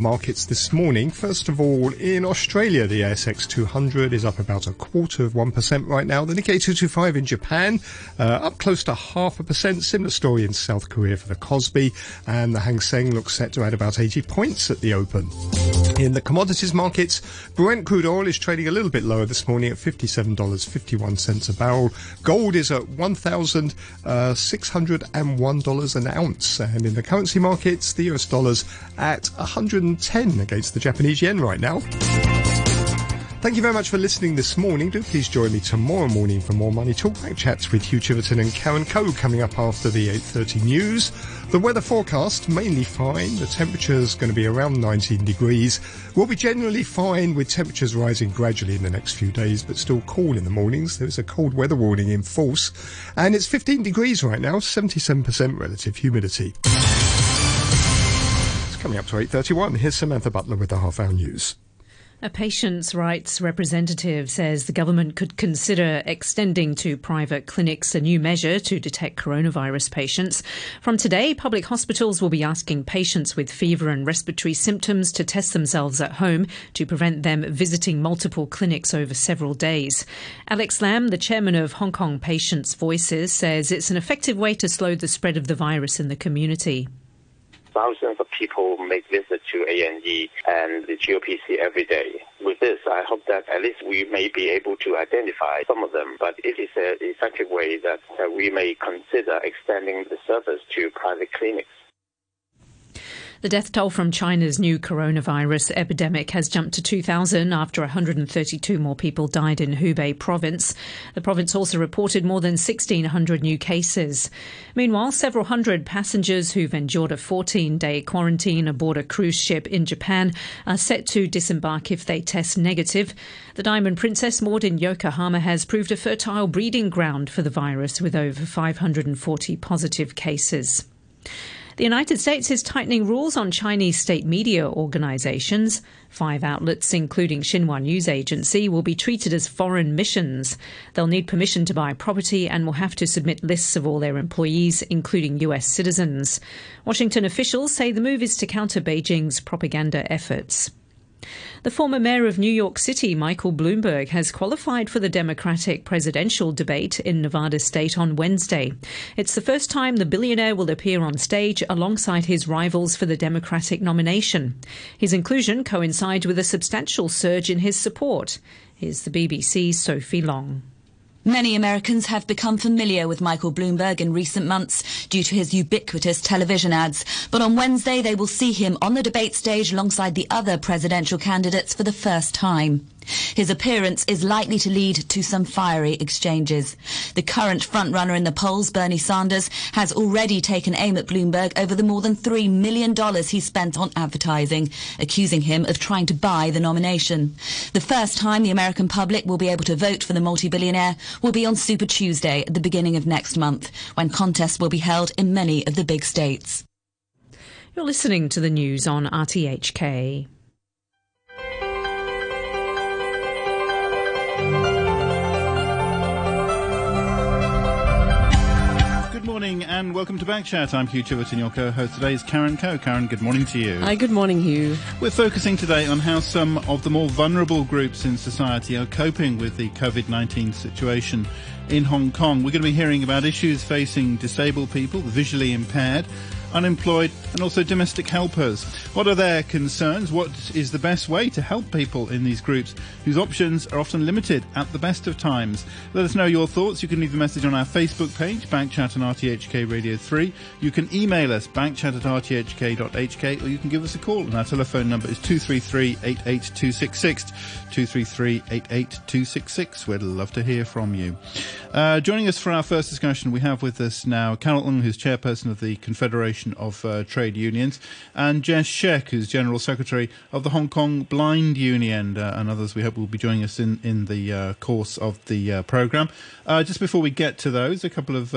Markets this morning. First of all, in Australia, the ASX 200 is up about a quarter of 1% right now. The Nikkei 225 in Japan, uh, up close to half a percent. Similar story in South Korea for the Kospi. And the Hang Seng looks set to add about 80 points at the open. In the commodities markets, Brent crude oil is trading a little bit lower this morning at $57.51 a barrel. Gold is at $1,601 an ounce. And in the currency markets, the US dollar's at 100 110 against the Japanese yen right now. Thank you very much for listening this morning. Do please join me tomorrow morning for more Money Talk Back chats with Hugh Chiverton and Karen Coe coming up after the 8.30 news. The weather forecast, mainly fine. The temperature's going to be around 19 degrees. We'll be generally fine with temperatures rising gradually in the next few days, but still cool in the mornings. There's a cold weather warning in force. And it's 15 degrees right now, 77% relative humidity. Coming up to 8.31, here's Samantha Butler with the Half Hour News. A patients' rights representative says the government could consider extending to private clinics a new measure to detect coronavirus patients. From today, public hospitals will be asking patients with fever and respiratory symptoms to test themselves at home to prevent them visiting multiple clinics over several days. Alex Lam, the chairman of Hong Kong Patients' Voices, says it's an effective way to slow the spread of the virus in the community. Thousands of people make visits to A&E and the GOPC every day. With this, I hope that at least we may be able to identify some of them, but it is an effective way that, that we may consider extending the service to private clinics. The death toll from China's new coronavirus epidemic has jumped to 2,000 after 132 more people died in Hubei province. The province also reported more than 1,600 new cases. Meanwhile, several hundred passengers who've endured a 14 day quarantine aboard a cruise ship in Japan are set to disembark if they test negative. The Diamond Princess moored in Yokohama has proved a fertile breeding ground for the virus with over 540 positive cases. The United States is tightening rules on Chinese state media organizations. Five outlets, including Xinhua News Agency, will be treated as foreign missions. They'll need permission to buy property and will have to submit lists of all their employees, including US citizens. Washington officials say the move is to counter Beijing's propaganda efforts. The former mayor of New York City, Michael Bloomberg, has qualified for the Democratic presidential debate in Nevada State on Wednesday. It's the first time the billionaire will appear on stage alongside his rivals for the Democratic nomination. His inclusion coincides with a substantial surge in his support. Here's the BBC's Sophie Long. Many Americans have become familiar with Michael Bloomberg in recent months due to his ubiquitous television ads. But on Wednesday, they will see him on the debate stage alongside the other presidential candidates for the first time. His appearance is likely to lead to some fiery exchanges. The current frontrunner in the polls, Bernie Sanders, has already taken aim at Bloomberg over the more than $3 million he spent on advertising, accusing him of trying to buy the nomination. The first time the American public will be able to vote for the multi-billionaire will be on Super Tuesday at the beginning of next month, when contests will be held in many of the big states. You're listening to the news on RTHK. And welcome to Backchat. I'm Hugh Chiverton, your co-host today is Karen Coe. Karen, good morning to you. Hi, good morning, Hugh. We're focusing today on how some of the more vulnerable groups in society are coping with the COVID-19 situation in Hong Kong. We're going to be hearing about issues facing disabled people, visually impaired, unemployed, and also domestic helpers. What are their concerns? What is the best way to help people in these groups whose options are often limited at the best of times? Let us know your thoughts. You can leave a message on our Facebook page, Backchat and RTHK Radio 3. You can email us, backchat at rthk.hk, or you can give us a call, and our telephone number is 233 88266. 233 88266. We'd love to hear from you. Uh, joining us for our first discussion, we have with us now Carol Ng, who's chairperson of the Confederation of uh, Trade Unions, and Jess Shek, who's general secretary of the Hong Kong Blind Union, uh, and others we hope will be joining us in, in the uh, course of the uh, programme. Uh, just before we get to those, a couple of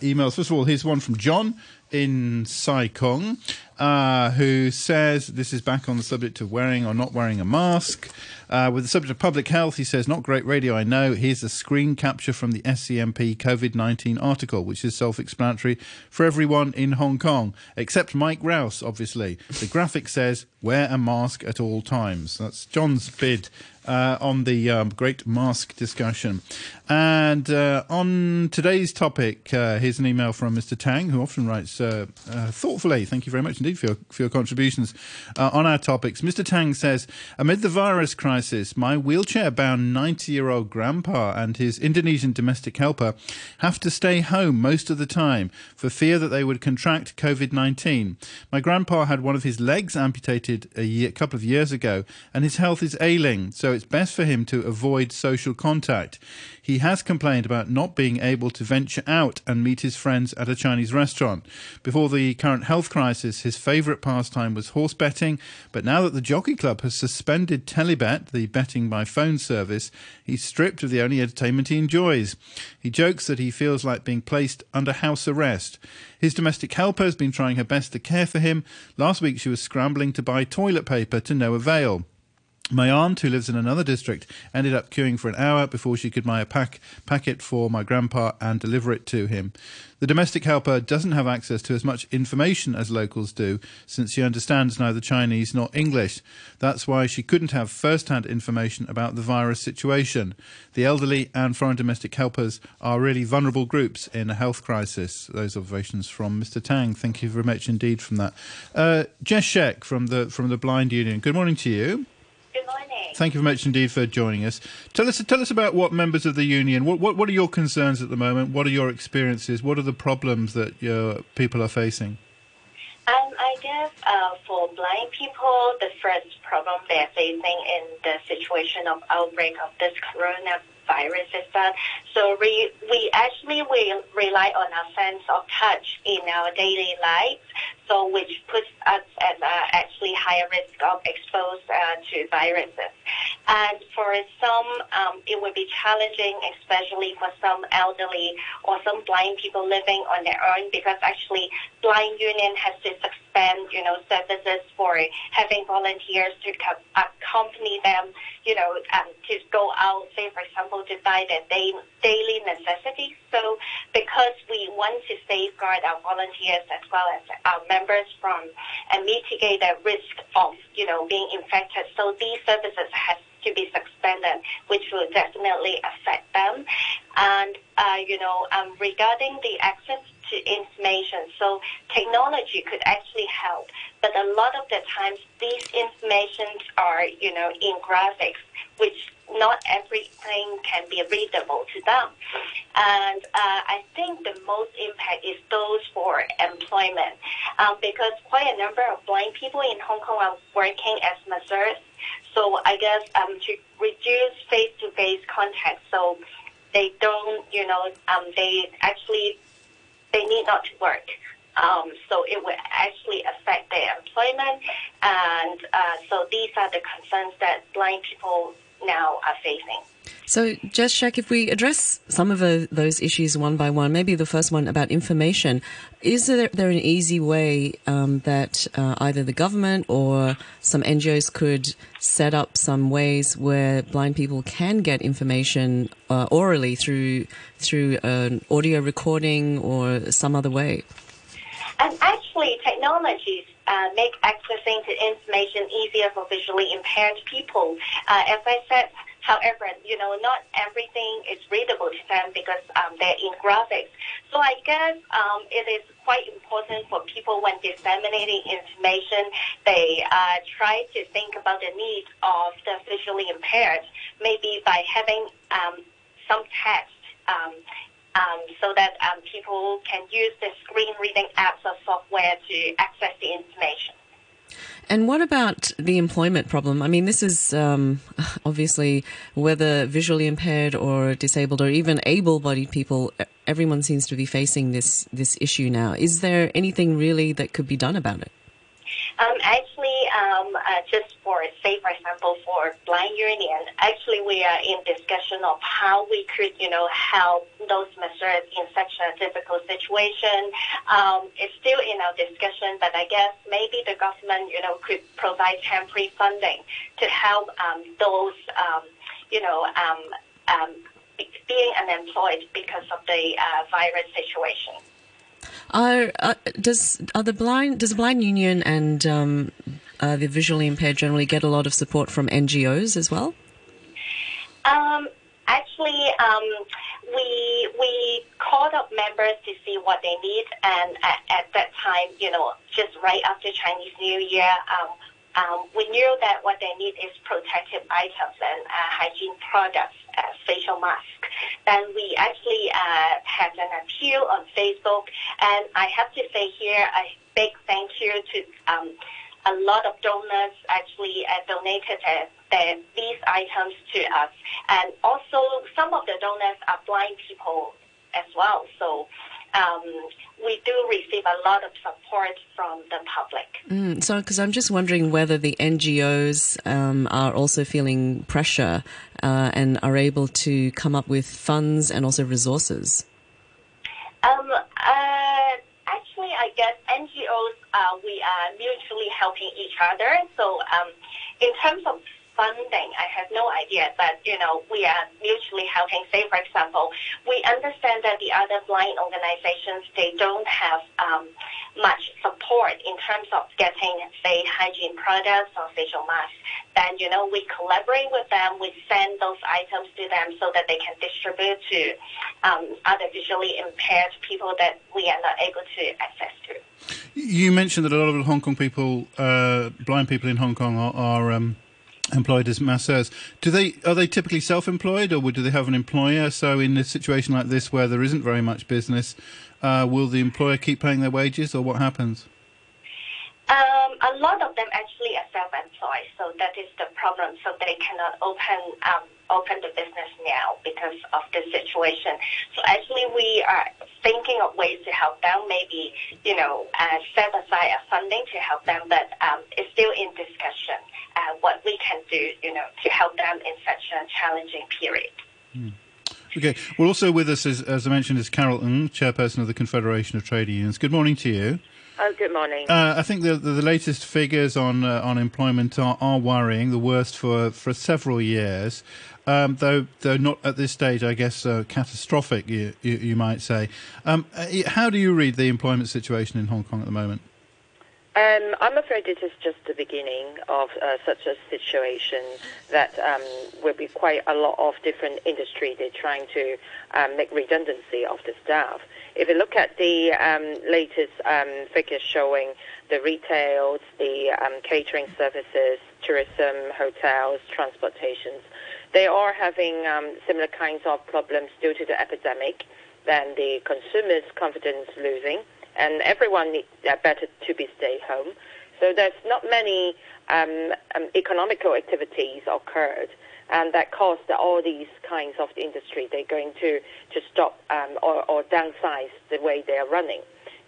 emails. First of all, here's one from John in Sai Kung. uh, who says this is back on the subject of wearing or not wearing a mask. Uh, with the subject of public health, he says, not great radio, I know. Here's a screen capture from the SCMP COVID 19 article, which is self explanatory for everyone in Hong Kong, except Mike Rouse, obviously. The graphic says, wear a mask at all times. That's John's bid uh, on the um, great mask discussion. And uh, on today's topic, uh, here's an email from Mr. Tang, who often writes uh, uh, thoughtfully. Thank you very much indeed for your, for your contributions uh, on our topics. Mr. Tang says, Amid the virus crisis, my wheelchair bound 90 year old grandpa and his Indonesian domestic helper have to stay home most of the time for fear that they would contract COVID 19. My grandpa had one of his legs amputated a year, couple of years ago, and his health is ailing, so it's best for him to avoid social contact. He has complained about not being able to venture out and meet his friends at a Chinese restaurant. Before the current health crisis, his favourite pastime was horse betting, but now that the Jockey Club has suspended Telebet, the betting by phone service, he's stripped of the only entertainment he enjoys. He jokes that he feels like being placed under house arrest. His domestic helper has been trying her best to care for him. Last week she was scrambling to buy toilet paper to no avail. My aunt, who lives in another district, ended up queuing for an hour before she could buy a pack, packet for my grandpa and deliver it to him. The domestic helper doesn't have access to as much information as locals do, since she understands neither Chinese nor English. That's why she couldn't have first hand information about the virus situation. The elderly and foreign domestic helpers are really vulnerable groups in a health crisis. Those observations from Mr. Tang. Thank you very much indeed from that. Uh, Jess Shek from the, from the Blind Union. Good morning to you. Good morning. Thank you very much indeed for joining us. Tell us, tell us about what members of the union. What, what, what are your concerns at the moment? What are your experiences? What are the problems that your people are facing? Um, I guess uh, for blind people, the first problem they're facing in the situation of outbreak of this coronavirus is that so we we actually we rely on our sense of touch in our daily lives so which puts us at uh, actually higher risk of exposed uh, to viruses. And for some, um, it would be challenging, especially for some elderly or some blind people living on their own, because actually Blind Union has to suspend, you know, services for having volunteers to co- accompany them, you know, um, to go out, say, for example, to buy their day- daily necessities. So because we want to safeguard our volunteers as well as our members, members from and mitigate the risk of, you know, being infected. So these services have to be suspended, which will definitely affect them. And, uh, you know, um, regarding the access to information, so technology could actually help, but a lot of the times these informations are, you know, in graphics, which not everything can be readable to them. And uh, I think the most impact is those for employment, um, because quite a number of blind people in Hong Kong are working as masseurs. So I guess um, to reduce face-to-face contact, so they don't, you know, um, they actually they need not to work. Um, so it will actually affect their employment, and uh, so these are the concerns that blind people now are facing. So, just check if we address some of those issues one by one. Maybe the first one about information. Is there, there an easy way um, that uh, either the government or some NGOs could set up some ways where blind people can get information uh, orally through through an audio recording or some other way? And actually, technologies uh, make accessing to information easier for visually impaired people. Uh, as I said, however, you know, not everything is readable to them because um, they're in graphics. So I guess um, it is quite important for people when disseminating information, they uh, try to think about the needs of the visually impaired, maybe by having um, some text um, um, so that um, people can use the screen reading apps or software to access the information. And what about the employment problem? I mean, this is um, obviously whether visually impaired or disabled or even able-bodied people, everyone seems to be facing this this issue now. Is there anything really that could be done about it? Um, actually, um, uh, just for say, for example, for blind union, actually we are in discussion of how we could, you know, help those measures in such a difficult situation. Um, it's still in our discussion, but I guess maybe the government, you know, could provide temporary funding to help um, those, um, you know, um, being unemployed because of the uh, virus situation. Are, uh, does are the blind does the blind union and um, uh, the visually impaired generally get a lot of support from NGOs as well? Um, actually, um, we we called up members to see what they need, and at, at that time, you know, just right after Chinese New Year, um, um, we knew that what they need is protective items and uh, hygiene products, uh, facial mask. Then we actually uh, had an appeal on Facebook, and I have to say here a big thank you to um, a lot of donors actually uh, donated uh, the, these items to us, and also some of the donors are blind people as well. So um, we do receive a lot of support from the public. Mm, so, because I'm just wondering whether the NGOs um, are also feeling pressure uh, and are able to come up with funds and also resources. Um, uh, actually, I guess NGOs, uh, we are mutually helping each other. So, um, in terms of funding, I have no idea, but you know, we are mutually helping. Say, for example, we understand that the other blind organizations they don't have um, much support in terms of getting, say, hygiene products or facial masks. Then you know, we collaborate with them. We send those items to them so that they can distribute to um, other visually impaired people that we are not able to access to. You mentioned that a lot of Hong Kong people, uh, blind people in Hong Kong, are, are um employed as masseurs. Do they are they typically self-employed, or do they have an employer? So in a situation like this, where there isn't very much business, uh, will the employer keep paying their wages, or what happens? Um, a lot them actually are self-employed, so that is the problem. So they cannot open um, open the business now because of the situation. So actually, we are thinking of ways to help them. Maybe you know, uh, set aside a funding to help them, but um, it's still in discussion uh, what we can do, you know, to help them in such a challenging period. Hmm. Okay. Well, also with us, is, as I mentioned, is Carol Ng, chairperson of the Confederation of Trade Unions. Good morning to you. Oh, good morning. Uh, I think the, the, the, latest figures on uh, on employment are, are worrying, the worst for, for several years, um, though though not at this stage, I guess, uh, catastrophic, you, you, you, might say. Um, uh, how do you read the employment situation in Hong Kong at the moment? Um, I'm afraid it is just the beginning of uh, such a situation that um, will be quite a lot of different industry. They're trying to um, make redundancy of the staff. If you look at the um, latest um, figures showing the retail, the um, catering services, tourism, hotels, transportations, they are having similar kinds of problems due to the epidemic. Then the consumers' confidence losing and everyone need, uh, better to be stay home. So there's not many um, um, economical activities occurred, and that caused all these kinds of industry they're going to to stop um, or, or, downsize the way they are running.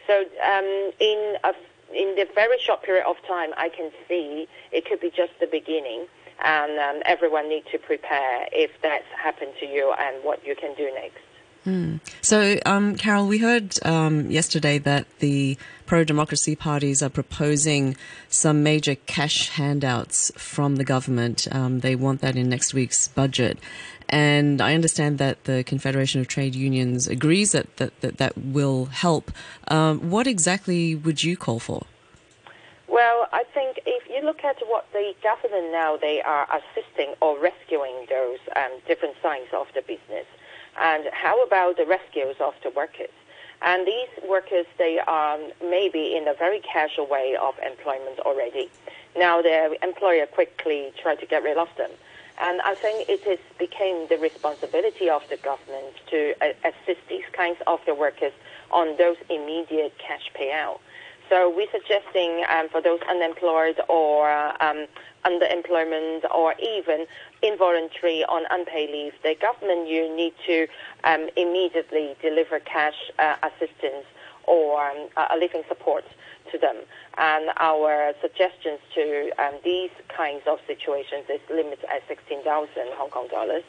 So um, in a, in the very short period of time, I can see it could be just the beginning, and um, everyone needs to prepare if that's happened to you and what you can do next. Mm. So, um, Carol, we heard um, yesterday that the pro democracy parties are proposing some major cash handouts from the government. Um, they want that in next week's budget. And I understand that the Confederation of Trade Unions agrees that that, that, that will help. Um, what exactly would you call for? Well, I think if you look at what the government now, they are assisting or rescuing those um, different sides of the business. And how about the rescues of the workers? And these workers, they are maybe in a very casual way of employment already. Now their employer quickly try to get rid of them. And I think it is became the responsibility of the government to uh, assist these kinds of the workers on those immediate cash payout. So we're suggesting um, for those unemployed or um, underemployment or even involuntary on unpaid leave, the government you need to um, immediately deliver cash uh, assistance or um, a living support to them. And our suggestions to um, these kinds of situations is limited at 16,000 Hong Kong dollars.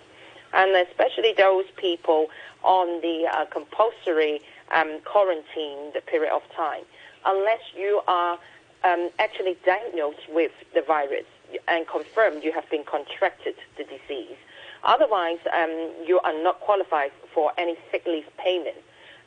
and especially those people on the uh, compulsory um, quarantine period of time, unless you are um, actually diagnosed with the virus and confirmed you have been contracted the disease. Otherwise, um, you are not qualified for any sick leave payment.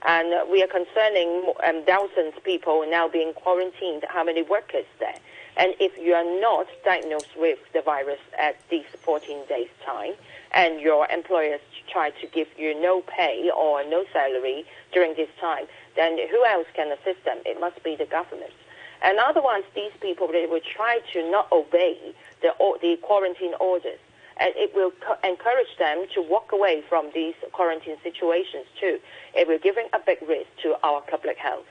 And we are concerning um, thousands of people now being quarantined, how many workers there. And if you are not diagnosed with the virus at these 14 days' time, and your employers try to give you no pay or no salary during this time, then who else can assist them? It must be the government. And otherwise, these people they will try to not obey the the quarantine orders, and it will co- encourage them to walk away from these quarantine situations too. It will give a big risk to our public health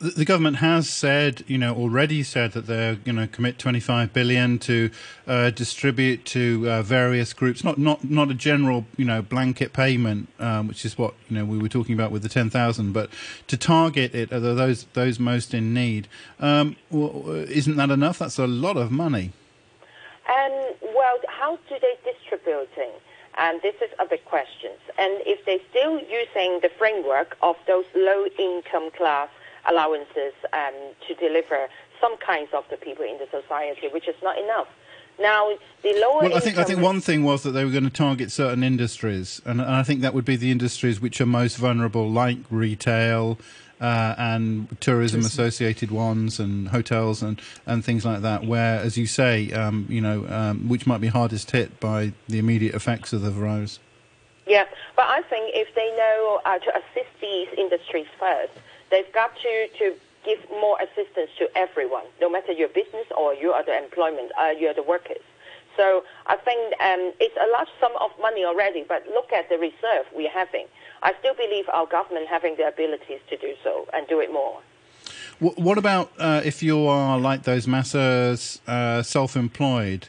the government has said, you know, already said that they're going to commit 25 billion to uh, distribute to uh, various groups. Not not not a general, you know, blanket payment, um, which is what you know we were talking about with the 10,000, but to target it at those those most in need. Um, isn't that enough? That's a lot of money. Um, well, how do they distribute it? And this is a big question. And if they're still using the framework of those low income class allowances um, to deliver some kinds of the people in the society, which is not enough. Now, the lower. Well, I think I think one thing was that they were going to target certain industries, and, and I think that would be the industries which are most vulnerable, like retail. Uh, and tourism associated ones and hotels and, and things like that, where, as you say, um, you know, um, which might be hardest hit by the immediate effects of the virus. Yeah, but I think if they know uh, to assist these industries first, They've got to, to give more assistance to everyone, no matter your business or you are the employment, uh, you are the workers. So I think um, it's a large sum of money already, but look at the reserve we're having. I still believe our government having the abilities to do so and do it more. What about uh, if you are like those masseurs, uh, self-employed?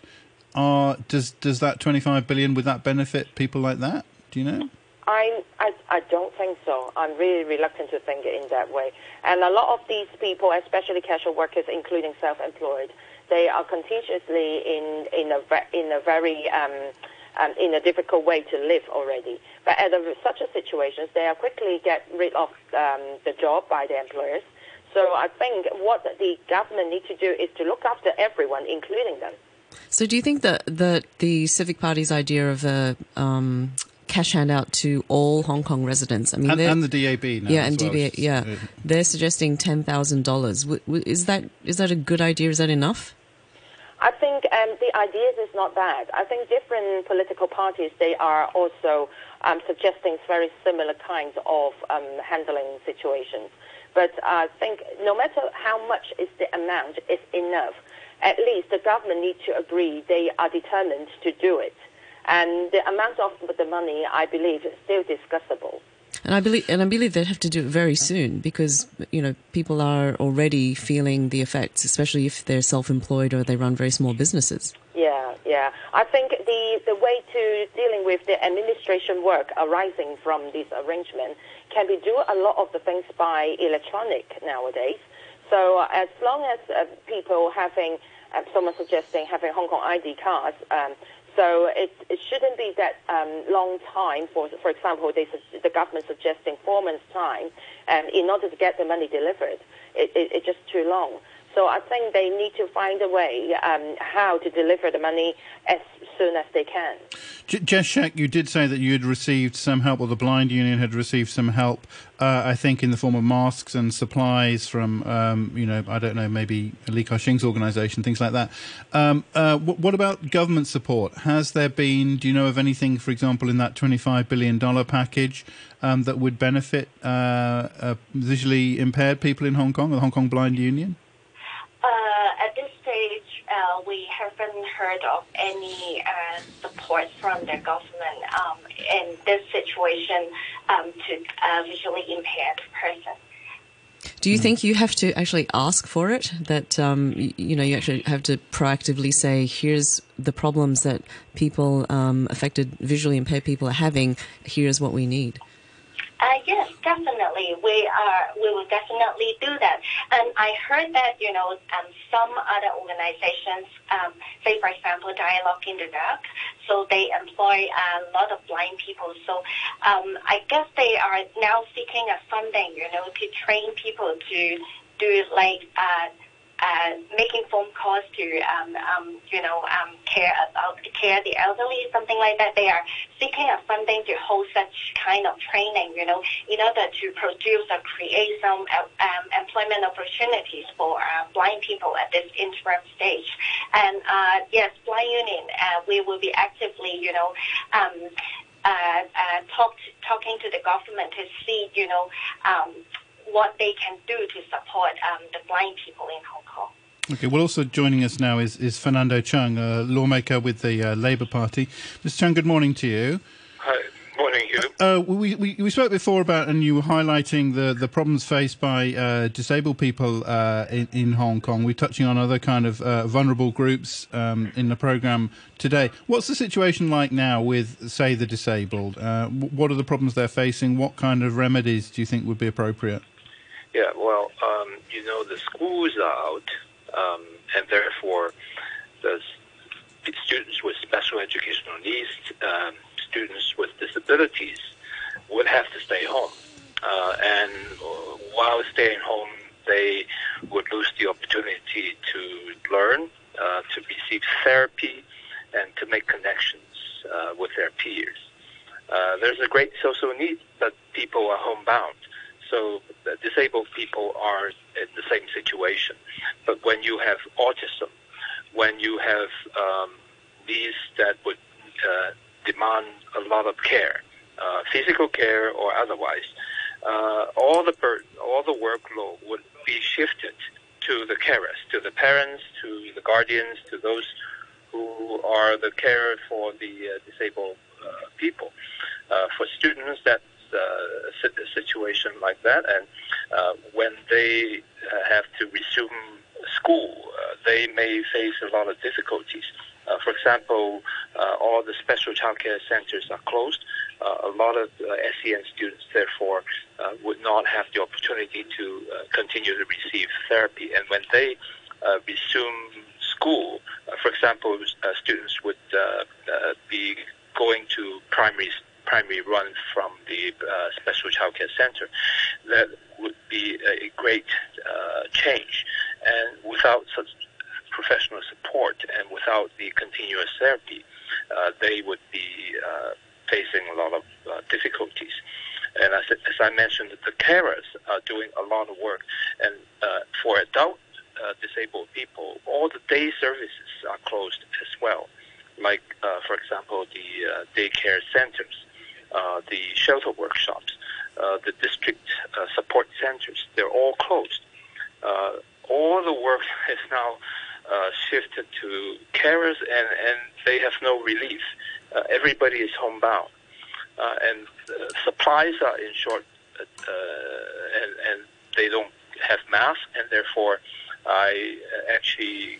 Are, does does that 25 billion would that benefit people like that? Do you know? I, I, don't think so. I'm really reluctant to think in that way. And a lot of these people, especially casual workers, including self-employed, they are continuously in in a in a very um, um, in a difficult way to live already. But at a, such a situation, they are quickly get rid of um, the job by the employers. So I think what the government needs to do is to look after everyone, including them. So do you think that that the Civic Party's idea of a um, cash handout to all Hong Kong residents. I mean, and, and the DAB now. Yeah, and well. DAB. Yeah, they're suggesting ten thousand dollars. Is that is that a good idea? Is that enough? I think um, the ideas is not bad. I think different political parties they are also um, suggesting very similar kinds of um, handling situations. But I think no matter how much is the amount, is enough. At least the government needs to agree they are determined to do it. And the amount of the money, I believe, is still discussable. And I believe, and I believe they have to do it very soon because you know people are already feeling the effects, especially if they're self-employed or they run very small businesses. Yeah, yeah. I think the the way to dealing with the administration work arising from this arrangement can be do a lot of the things by electronic nowadays. So as long as uh, people having, uh, someone suggesting having Hong Kong ID cards, um, so it, it shouldn't be that um, long time. For for example, they, the government suggesting four months time, um, in order to get the money delivered, it, it, it's just too long. So I think they need to find a way um, how to deliver the money as soon as they can. Jess Shek, you did say that you had received some help, or the Blind Union had received some help. Uh, I think in the form of masks and supplies from, um, you know, I don't know, maybe Li Ka-shing's organisation, things like that. Um, uh, what, what, about government support? Has there been? Do you know of anything, for example, in that twenty-five billion dollar package um, that would benefit uh, uh visually impaired people in Hong Kong, or the Hong Kong Blind Union? Uh, at this stage, uh, we haven't heard of any support from the government um, in this situation um, to a visually impaired person. Do you think you have to actually ask for it? That um, you, you, know, you actually have to proactively say, "Here's the problems that people um, affected visually impaired people are having. Here's what we need." Uh, yes, definitely. We are. We will definitely do that. And I heard that you know um, some other organizations, um, say for example Dialogue in the Dark, so they employ a lot of blind people. So um, I guess they are now seeking a funding, you know, to train people to do like. Uh, uh, making phone calls to um, um, you know um, care about care the elderly, something like that. They are seeking a funding to hold such kind of training, you know, in order to produce or create some uh, um, employment opportunities for uh, blind people at this interim stage. And uh, yes, Blind Union, uh, we will be actively, you know. Um, uh, uh, talk, talking to the government to see, you know, um, what they can do to support um, the blind people in Hong Kong. Okay, well, also joining us now is, is Fernando Cheung, a lawmaker with the uh, Labour Party. Mr. Cheung, good morning to you. Hi, morning, Hugh. Uh, we, we, we spoke before about, and you were highlighting the, the problems faced by uh, disabled people uh, in, in Hong Kong. We're touching on other kind of uh, vulnerable groups um, in the programme today. What's the situation like now with, say, the disabled? Uh, what are the problems they're facing? What kind of remedies do you think would be appropriate? Yeah, well, um, you know, the schools are out, um, and therefore the students with special educational needs, um, students with disabilities would have to stay home. Uh, and while staying home, they would lose the opportunity to learn, uh, to receive therapy, and to make connections uh, with their peers. Uh, there's a great social need, but people are homebound. So disabled people are in the same situation. But when you have autism, when you have um, needs that would uh, demand a lot of care, uh, physical care or otherwise, uh, all the burden, all the workload would be shifted to the carers, to the parents, to the guardians, to those who are the carer for the uh, disabled uh, people. Uh, for students, that uh, a situation like that, and uh, when they uh, have to resume school, uh, they may face a lot of difficulties. Uh, for example, uh, all the special childcare centers are closed. a lot of SEN students, therefore, would not have the opportunity to continue to receive therapy. And when they resume school, for example, students would be going to primary primary run from the uh, special childcare center. That would be a great uh, change. And without such professional support and without the continuous therapy, uh, they would be uh, facing a lot of uh, difficulties. And as, as, I mentioned, the carers are doing a lot of work. And uh, for adult disabled people, all the day services are closed as well like, uh, for example, the uh, daycare centers uh, the shelter workshops, uh, the district uh, support centers, they're all closed. Uh, all the work is now uh, shifted to carers, and, and they have no relief. Uh, everybody is homebound, uh, and uh, supplies are in short, uh, and, and they don't have masks, and therefore, I actually,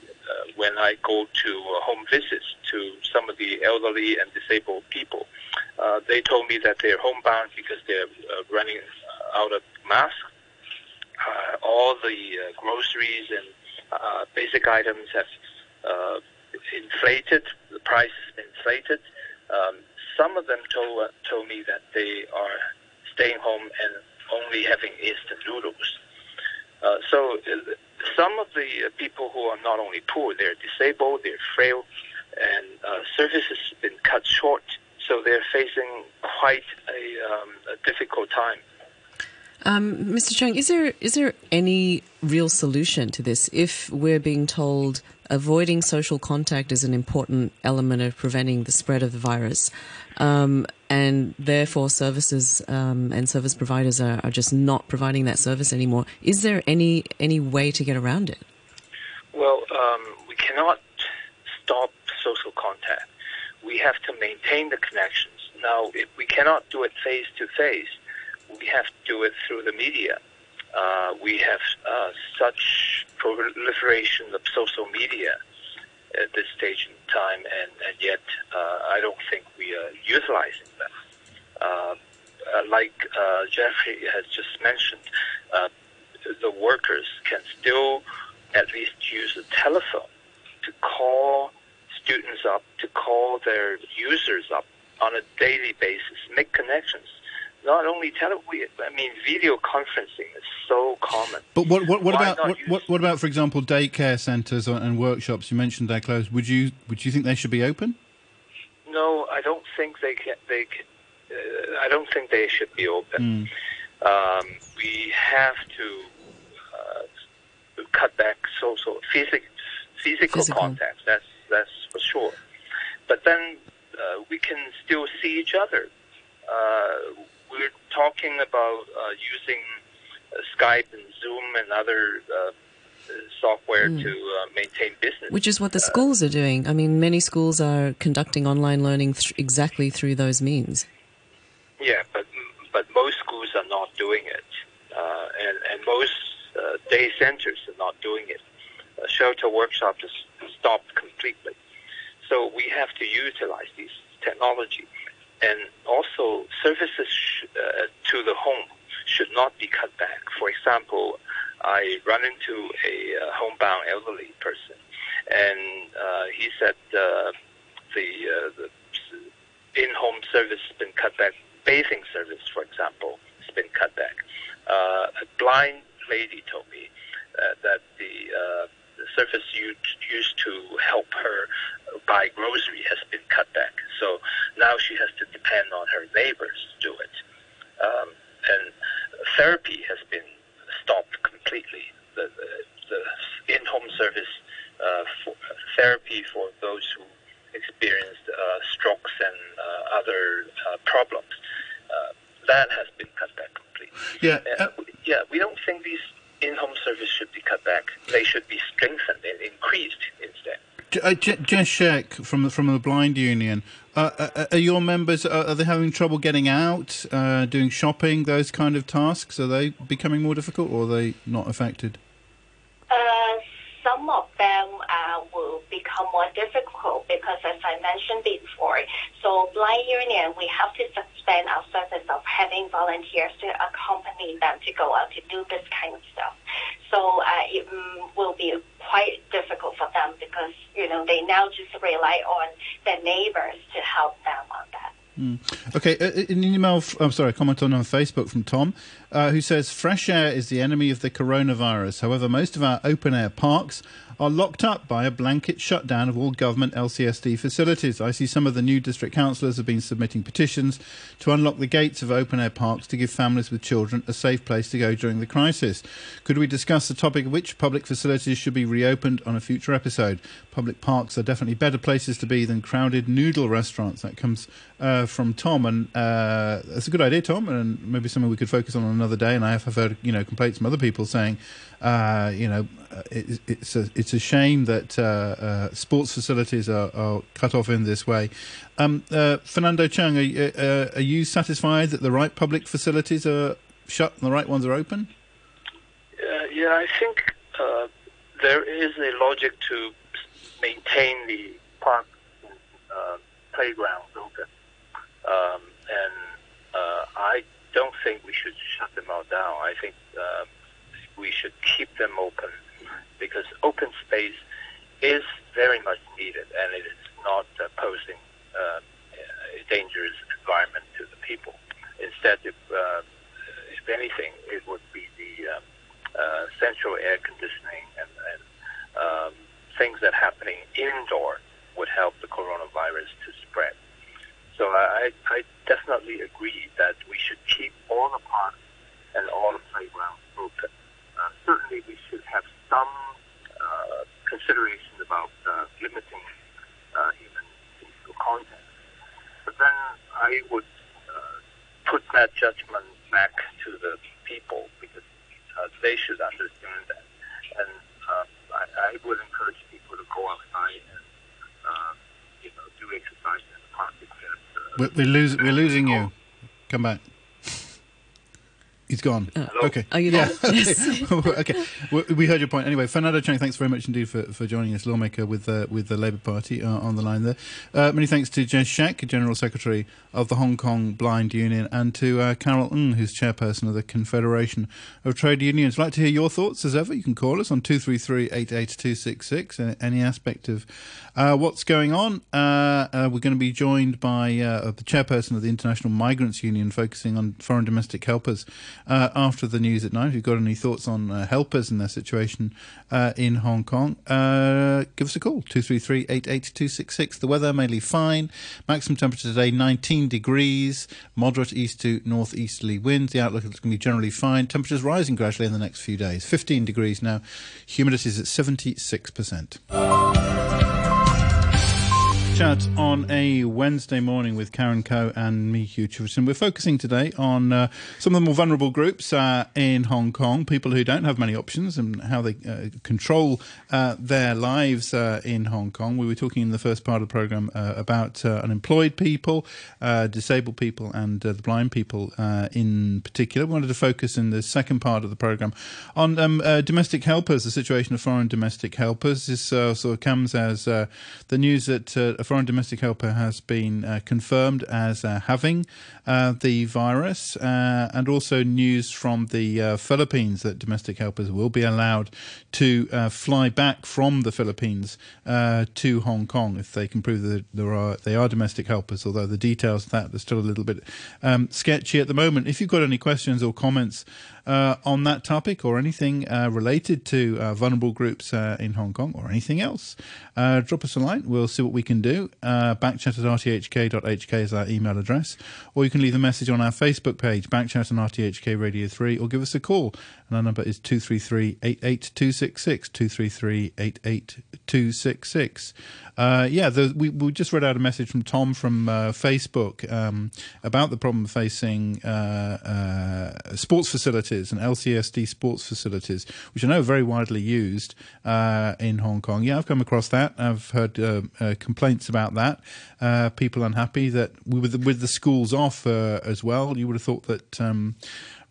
when I go to uh, home visits to some of the elderly and disabled people, uh, they told me that they're homebound because they're uh, running out of masks. All the groceries and basic items have inflated. The price has inflated. Um, some of them told told me that they are staying home and only having instant noodles. Uh, so some of the uh, people who are not only poor, they're disabled, they're frail, and uh, services have been cut short so they're facing quite a, um, a difficult time. Um, Mr. Cheung, is there is there any real solution to this? If we're being told avoiding social contact is an important element of preventing the spread of the virus, um, and therefore services um, and service providers are, are, just not providing that service anymore, is there any any way to get around it? Well, um, we cannot stop social contact we have to maintain the connections. Now, if we cannot do it face to face, we have to do it through the media. Uh, we have uh, such proliferation of social media at this stage in time, and, and yet uh, I don't think we are utilizing them. Uh, uh, like Jeffrey has just mentioned, the workers can still at least use the telephone to call students up, to call their users up on a daily basis, make connections. Not only tele, I mean, video conferencing is so common. But what what, what about what, what what about for example daycare centres and workshops? You mentioned they're closed. Would you would you think they should be open? No, I don't think they can. They can, uh, I don't think they should be open. Um, we have to uh, cut back social physic, physical, Physical. contacts. That's that's for sure. But then uh, we can still see each other. Uh, we're talking about uh, using uh, Skype and Zoom and other uh, software to uh, maintain business. Which is what the schools are doing. I mean, many schools are conducting online learning th- exactly through those means. Yeah, but but most schools are not doing it, uh, and and most uh, day centers are not doing it. Shelter workshops is stopped completely. So we have to utilize these technology, and also services sh- uh, to the home should not be cut back. For example, I run into a uh, homebound elderly person, and uh, he said uh, the uh, the in-home service has been cut back. Bathing service, for example, has been cut back. Uh, a blind lady told me that the service used, used to help her buy grocery has been cut back. So now she has to depend on her neighbors to do it. Um, and therapy has been stopped completely. The, the, the in-home service uh, for therapy for those who experienced uh, strokes and uh, other uh, problems. Uh, that has been cut back completely. Yeah, Uh, yeah, we don't think these in-home service should be cut back. They should be strengthened and increased instead. J- uh, J- Jess from the, from the Blind Union. Uh, uh, are your members uh, are they having trouble getting out, uh, doing shopping, those kind of tasks? Are they becoming more difficult, or are they not affected? Uh, some of them uh, will become more difficult because, as I mentioned before, so Blind Union, we have to suspend our service of having volunteers to accompany them to go out to do this kind of stuff. So uh, it mm, will be quite difficult for them because, you know, they now just rely on their neighbors to help them on that. Okay, uh, uh, an email. F- I'm sorry, a comment on on Facebook from Tom, uh, who says fresh air is the enemy of the coronavirus. However, most of our open air parks are locked up by a blanket shutdown of all government LCSD facilities. I see some of the new district councillors have been submitting petitions to unlock the gates of open air parks to give families with children a safe place to go during the crisis. Could we discuss the topic of which public facilities should be reopened on a future episode? Public parks are definitely better places to be than crowded noodle restaurants. That comes uh, from Tom, and uh, that's a good idea, Tom, and maybe something we could focus on another day. And I have heard, you know, complaints from other people saying, uh, you know, uh, it, it's a it's a shame that uh, uh, sports facilities are, are cut off in this way. Um, uh, Fernando Cheung, are, you- uh, are you satisfied that the right public facilities are shut and the right ones are open? Yeah, I think there is a logic to maintain the park playgrounds open, um, and I don't think we should shut them all down. I think uh, we should keep them open because open space is very much needed, and it is not uh, posing uh, a dangerous environment to the people. Instead, if, uh, if anything, it would be the uh, uh, central air conditioning and, and um, things that happening indoor would help the coronavirus to spread. So I, I definitely agree that we should keep all the parks and all the playgrounds open. Uh, certainly, we should have some uh, consideration about uh, limiting uh, human physical contact. But then I would uh, put that judgment back to the people because uh, they should understand that. And uh, I, I would encourage people to go outside and uh, you know do exercise in the park. We're, we're, lose, we're losing you. Come back. He's gone. Okay. Are you yeah. there? Yes. okay. We, we heard your point. Anyway, Fernando Cheung, thanks very much indeed for, for joining us, lawmaker with uh, with the Labour Party uh, on the line there. Uh, many thanks to Jess Shek, General Secretary of the Hong Kong Blind Union, and to uh, Carol Ng, who's chairperson of the Confederation of Trade Unions. I'd like to hear your thoughts as ever. You can call us on 233 88266, any aspect of uh, what's going on. Uh, uh, we're going to be joined by uh, the chairperson of the International Migrants Union, focusing on foreign domestic helpers uh, after the news at night. If you've got any thoughts on uh, helpers and their situation uh, in Hong Kong, uh, give us a call 233 88266. The weather mainly fine. Maximum temperature today 19 degrees, moderate east to northeasterly winds. The outlook is going to be generally fine. Temperatures rising gradually in the next few days. 15 degrees now. Humidity is at 76% chat on a Wednesday morning with Karen Coe and me, Hugh Chiverton. We're focusing today on uh, some of the more vulnerable groups uh, in Hong Kong, people who don't have many options and how they uh, control uh, their lives uh, in Hong Kong. We were talking in the first part of the program uh, about unemployed people, disabled people, and the blind people in particular. We wanted to focus in the second part of the program on um, domestic helpers, the situation of foreign domestic helpers. This sort of comes as the news that a foreign domestic helper has been uh, confirmed as uh, having uh, the virus, uh, and also news from the uh, Philippines that domestic helpers will be allowed to fly back from the Philippines to Hong Kong if they can prove that there are they are domestic helpers. Although the details of that are still a little bit um, sketchy at the moment. If you've got any questions or comments uh, on that topic or anything uh, related to uh, vulnerable groups uh, in Hong Kong or anything else, uh, drop us a line. We'll see what we can do. Uh, backchat at rthk.hk is our email address. Or you can leave a message on our Facebook page, Backchat on RTHK Radio 3, or give us a call. And our number is 233 88266. 233 88266. Uh, yeah, the, we, we just read out a message from Tom from uh, Facebook um, about the problem facing uh, uh sports facilities and LCSD sports facilities, which I know are very widely used uh, in Hong Kong. Yeah, I've come across that. I've heard uh, complaints about that. people unhappy that we, with, the, with the schools off as well, you would have thought that. Um,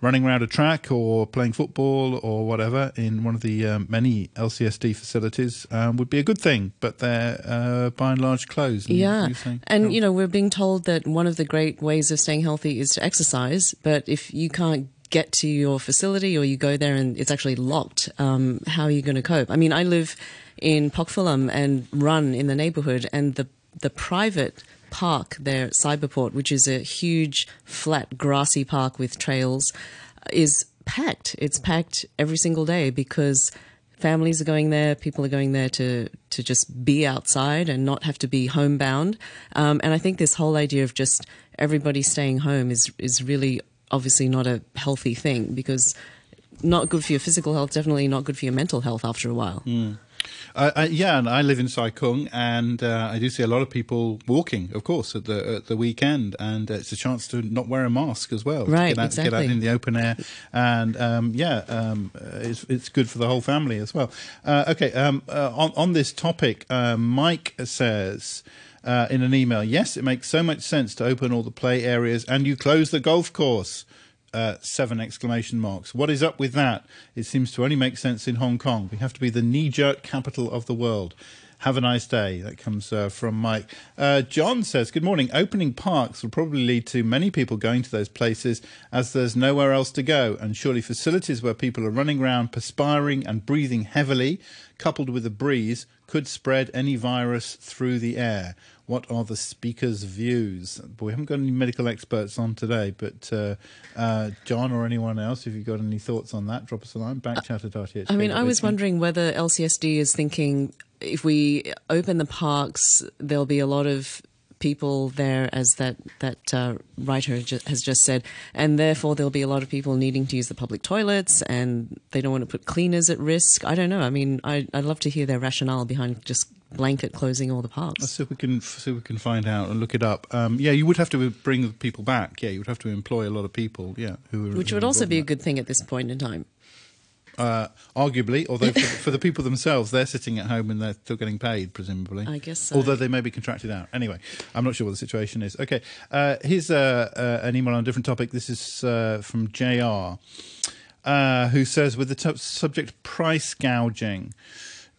running around a track or playing football or whatever in one of the um, many LCSD facilities um, would be a good thing, but they're uh, by and large closed. yeah, and you know we're being told that one of the great ways of staying healthy is to exercise, but if you can't get to your facility or you go there and it's actually locked, um, how are you going to cope? I mean, I live in Pok Fulam and run in the neighborhood, and the the private park there at Cyberport, which is a huge, flat, grassy park with trails, is packed. It's packed every single day because families are going there, people are going there to to just be outside and not have to be homebound. Um, and I think this whole idea of just everybody staying home is is really obviously not a healthy thing because not good for your physical health, definitely not good for your mental health after a while. Mm. Uh, uh, yeah, and I live in Sai Kung, and uh, I do see a lot of people walking, of course, at the at the weekend, and it's a chance to not wear a mask as well. Right, get out, exactly. Get out in the open air, and um, yeah, um, it's it's good for the whole family as well. Uh, okay, um, uh, on on this topic, uh, Mike says. in an email, yes, it makes so much sense to open all the play areas and you close the golf course uh, seven exclamation marks. What is up with that? It seems to only make sense in Hong Kong. We have to be the knee jerk capital of the world. Have a nice day. That comes uh, from Mike. Uh, John says, Good morning. Opening parks will probably lead to many people going to those places as there's nowhere else to go. And surely facilities where people are running around, perspiring, and breathing heavily, coupled with a breeze, could spread any virus through the air. What are the speaker's views? We haven't got any medical experts on today, but uh, uh, John or anyone else, if you've got any thoughts on that, drop us a line. Backchat at RTHK. I mean, I was wondering whether LCSD is thinking if we open the parks, there'll be a lot of people there, as that that uh, writer has just said, and therefore there'll be a lot of people needing to use the public toilets, and they don't want to put cleaners at risk. I don't know. I mean, I, would love to hear their rationale behind just blanket closing all the parks. If we can see if we can find out and look it up. Um, yeah, you would have to bring people back. Yeah, you would have to employ a lot of people. Yeah, who which would also be a good thing at this point in time. Uh, arguably, although for, for, the people themselves, they're sitting at home and they're still getting paid, presumably. I guess so. Although they may be contracted out. Anyway, I'm not sure what the situation is. Okay, uh, here's uh, uh an email on a different topic. This is uh, from JR, uh, who says, with the t- subject price gouging,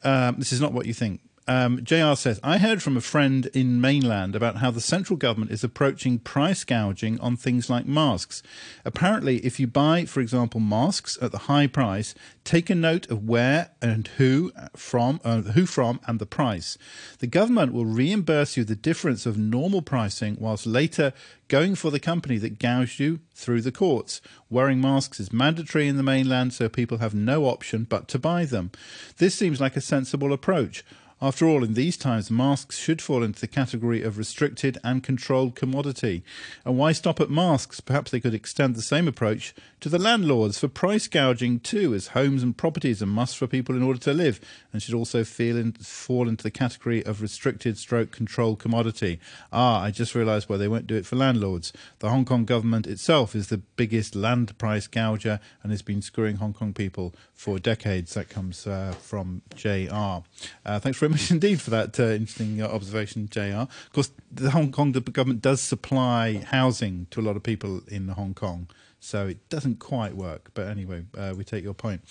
um, this is not what you think. Um, JR says, I heard from a friend in mainland about how the central government is approaching price gouging on things like masks. Apparently, if you buy, for example, masks at the high price, take a note of where and who from, uh, who from and the price. The government will reimburse you the difference of normal pricing whilst later going for the company that gouged you through the courts. Wearing masks is mandatory in the mainland, so people have no option but to buy them. This seems like a sensible approach. After all, in these times, masks should fall into the category of restricted and controlled commodity. And why stop at masks? Perhaps they could extend the same approach to the landlords for price gouging too, as homes and properties are must for people in order to live, and should also in, fall into the category of restricted stroke controlled commodity. Ah, I just realised why they won't do it for landlords. The Hong Kong government itself is the biggest land price gouger and has been screwing Hong Kong people for decades. That comes uh, from JR. Uh, thanks very much indeed for that uh, interesting uh, observation, JR. Of course, the Hong Kong government does supply housing to a lot of people in Hong Kong. So it doesn't quite work. But anyway, uh, we take your point.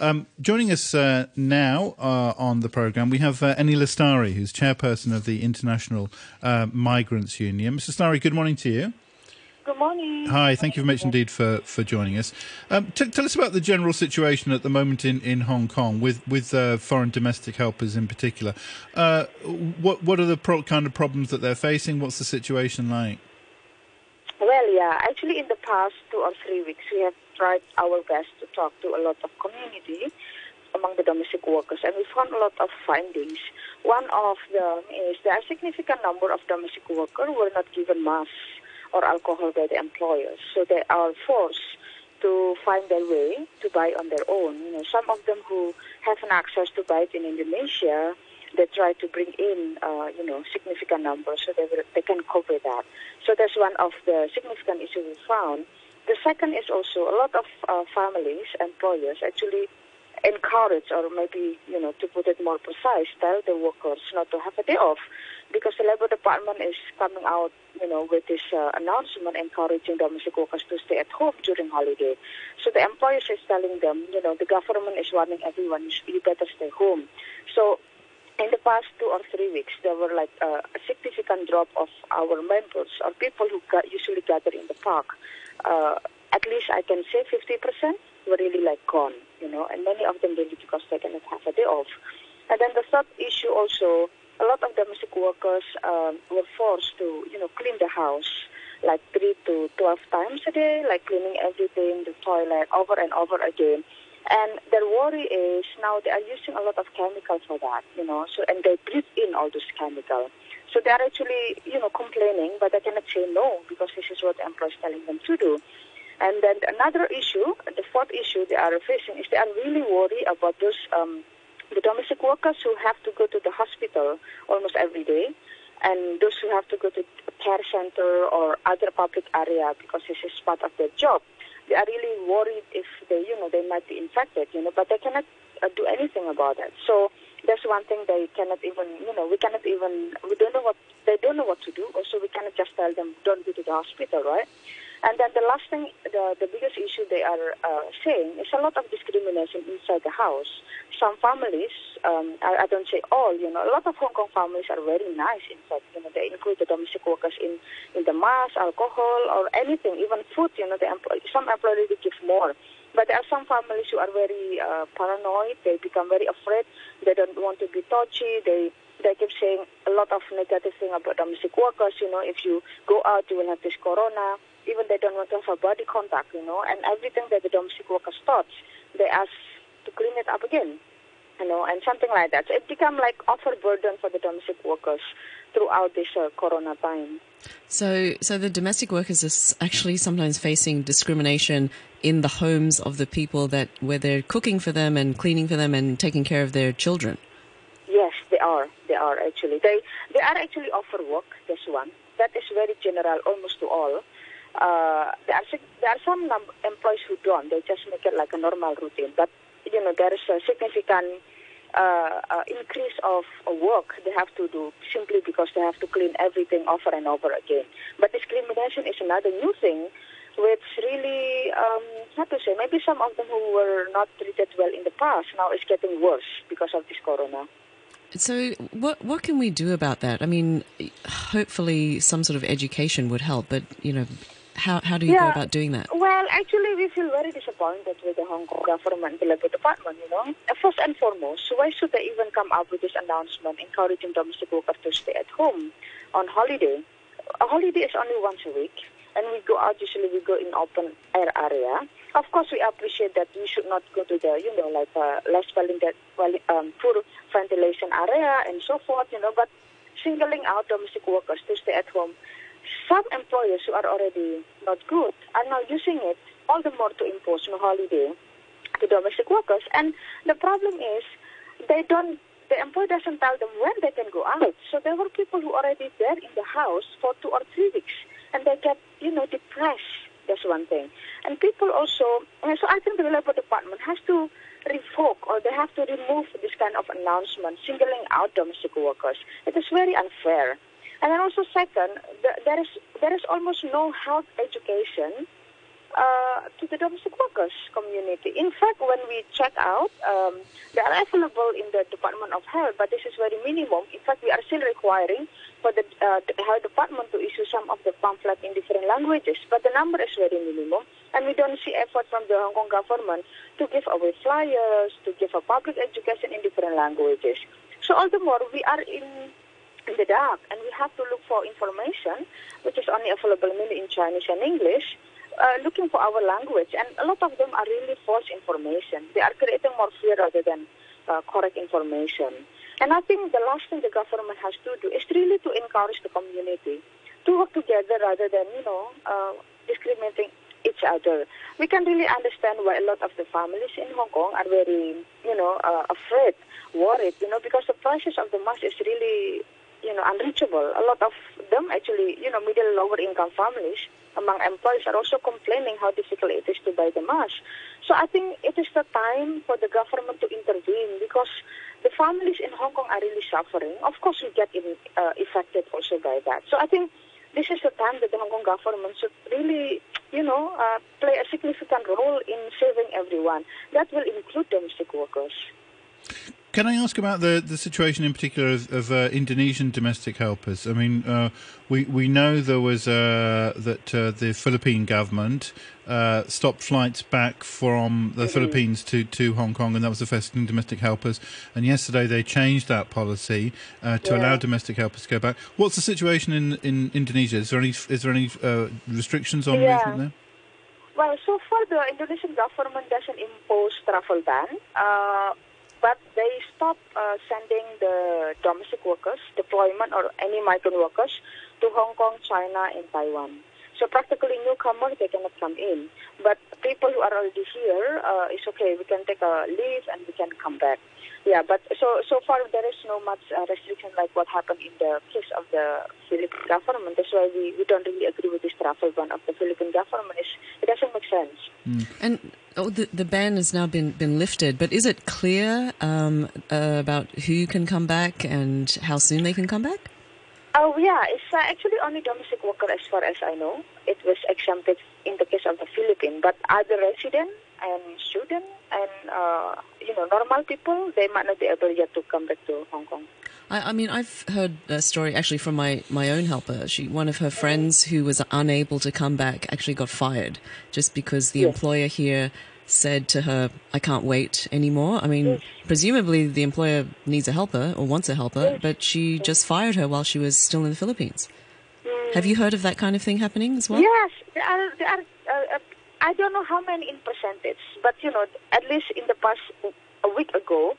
Um, joining us now on the programme, we have Eni Lestari, who's chairperson of the International Migrants Union. Mr. Lestari, good morning to you. Good morning. Hi, thank you very much indeed for, for joining us. Um, t- tell us about the general situation at the moment in, in Hong Kong with with uh, foreign domestic helpers in particular. Uh, what what are the pro- kind of problems that they're facing? What's the situation like? Well, yeah, actually, in the past two or three weeks, we have tried our best to talk to a lot of community among the domestic workers, and we found a lot of findings. One of them is there are a significant number of domestic workers who were not given masks or alcohol by the employers. So they are forced to find their way to buy on their own. You know, some of them who have an access to buy it in Indonesia, they try to bring in, uh, you know, significant numbers so they, will, they can cover that. So that's one of the significant issues we found. The second is also a lot of uh, families, employers actually encourage, or maybe, you know, to put it more precise, tell the workers not to have a day off because the Labor Department is coming out, you know, with this uh, announcement encouraging domestic workers to stay at home during holiday. So the employers is telling them, you know, the government is warning everyone, you better stay home. So in the past two or three weeks, there were like uh, a significant drop of our members or people who usually gather in the park. Uh, at least I can say 50% were really like gone, you know, and many of them really because they cannot have half a day off. And then the third issue also a lot of domestic workers um, were forced to, you know, clean the house like three to twelve times a day, like cleaning everything, the toilet over and over again. And their worry is now they are using a lot of chemicals for that, you know, so and they breathe in all those chemicals. So they are actually, you know, complaining, but they cannot say no because this is what the employer is telling them to do. And then another issue, the fourth issue they are facing is they are really worried about those um, the domestic workers who have to go to the hospital almost every day, and those who have to go to care center or other public area because this is part of their job, they are really worried if they, you know, they might be infected, you know, but they cannot uh, do anything about it. So that's one thing they cannot even, you know, we cannot even, we don't know what, they don't know what to do. Also, we cannot just tell them, don't go to the hospital, right? And then the last thing, the, the biggest issue they are uh, saying is a lot of discrimination inside the house. Some families, um, I, I, don't say all, you know, a lot of Hong Kong families are very nice. In fact, you know, they include the domestic workers in, in the mass, alcohol, or anything, even food. You know, the employ- some employees they give more. But there are some families who are very uh, paranoid. They become very afraid. They don't want to be touchy. They they keep saying a lot of negative thing about domestic workers. You know, if you go out, you will have this corona even they don't want to have body contact, you know, and everything that the domestic workers touch, they ask to clean it up again, you know, and something like that. So it become like overburden for the domestic workers throughout this uh, corona time. So, so the domestic workers are actually sometimes facing discrimination in the homes of the people that where they're cooking for them and cleaning for them and taking care of their children. Yes, they are. They are actually. They they are actually offer work. This one that is very general, almost to all. Uh, there are there are some employees who don't. They just make it like a normal routine. But you know, there is a significant uh, uh, increase of work they have to do simply because they have to clean everything over and over again. But discrimination is another new thing, which really, um, how to say, maybe some of them who were not treated well in the past now is getting worse because of this corona. So, what what can we do about that? I mean, hopefully, some sort of education would help. But you know, how how do you Yeah. go about doing that? Well, actually, we feel very disappointed with the Hong Kong government, the Labour Department, you know. Uh, First and foremost, why should they even come up with this announcement encouraging domestic workers to stay at home on holiday? A holiday is only once a week, and we go out, usually we go in open air area. Of course, we appreciate that we should not go to the, you know, like uh, less ventilated, well, um, poor ventilation area and so forth, you know, but singling out domestic workers to stay at home some employers who are already not good are now using it all the more to impose no holiday to domestic workers. And the problem is they don't the employer doesn't tell them when they can go out. So there were people who already there in the house for two or three weeks and they get, you know, depressed. That's one thing. And people also so I think the Labour Department has to revoke or they have to remove this kind of announcement singling out domestic workers. It is very unfair. And then also second, the, there is there is almost no health education uh, to the domestic workers community. In fact, when we check out, um, they are available in the Department of Health, but this is very minimum. In fact, we are still requiring for the, uh, the health department to issue some of the pamphlet in different languages, but the number is very minimum, and we don't see effort from the Hong Kong government to give away flyers, to give a public education in different languages. So all the more we are in in the dark, and we have to look for information, which is only available mainly in Chinese and English, uh, looking for our language. And a lot of them are really false information. They are creating more fear rather than uh, correct information. And I think the last thing the government has to do is really to encourage the community to work together rather than, you know, uh, discriminating each other. We can really understand why a lot of the families in Hong Kong are very, you know, uh, afraid, worried, you know, because the prices of the mask is really you know, unreachable. A lot of them actually, you know, middle lower income families among employees are also complaining how difficult it is to buy the mask. So I think it is the time for the government to intervene because the families in Hong Kong are really suffering. Of course, we get in, uh, affected also by that. So I think this is the time that the Hong Kong government should really, you know, uh, play a significant role in saving everyone. That will include domestic workers. Can I ask about the, the situation in particular of, of uh, Indonesian domestic helpers? I mean, uh, we we know there was uh, that uh, the Philippine government uh, stopped flights back from the Philippines to, to Hong Kong, and that was affecting domestic helpers. And yesterday they changed that policy uh, to allow domestic helpers to go back. What's the situation in, in Indonesia? Is there any is there any uh, restrictions on Yeah. movement there? Well, so far the Indonesian government doesn't impose travel ban, uh, they stop uh, sending the domestic workers, deployment or any migrant workers to Hong Kong, China, and Taiwan. So practically newcomers they cannot come in, but people who are already here, uh, it's okay. We can take a leave and we can come back. Yeah, but so so far there is no much uh, restriction like what happened in the case of the Philippine government. That's why we, we don't really agree with this travel ban of the Philippine government. It's, it doesn't make sense. And oh, the the ban has now been been lifted, but is it clear um, uh, about who can come back and how soon they can come back? Oh yeah, it's uh, actually only domestic worker as far as I know. It was exempted in the case of the Philippines, but other resident and student and uh, you know normal people they might not be able yet to come back to Hong Kong. I, I mean, I've heard a story actually from my, my own helper. She, one of her friends who was unable to come back, actually got fired just because the Yes. employer here said to her, "I can't wait anymore." I mean, presumably the employer needs a helper or wants a helper, but she just fired her while she was still in the Philippines. Have you heard of that kind of thing happening as well? Yes, there are. There are uh, I don't know how many in percentage, but you know, at least in the past a week ago,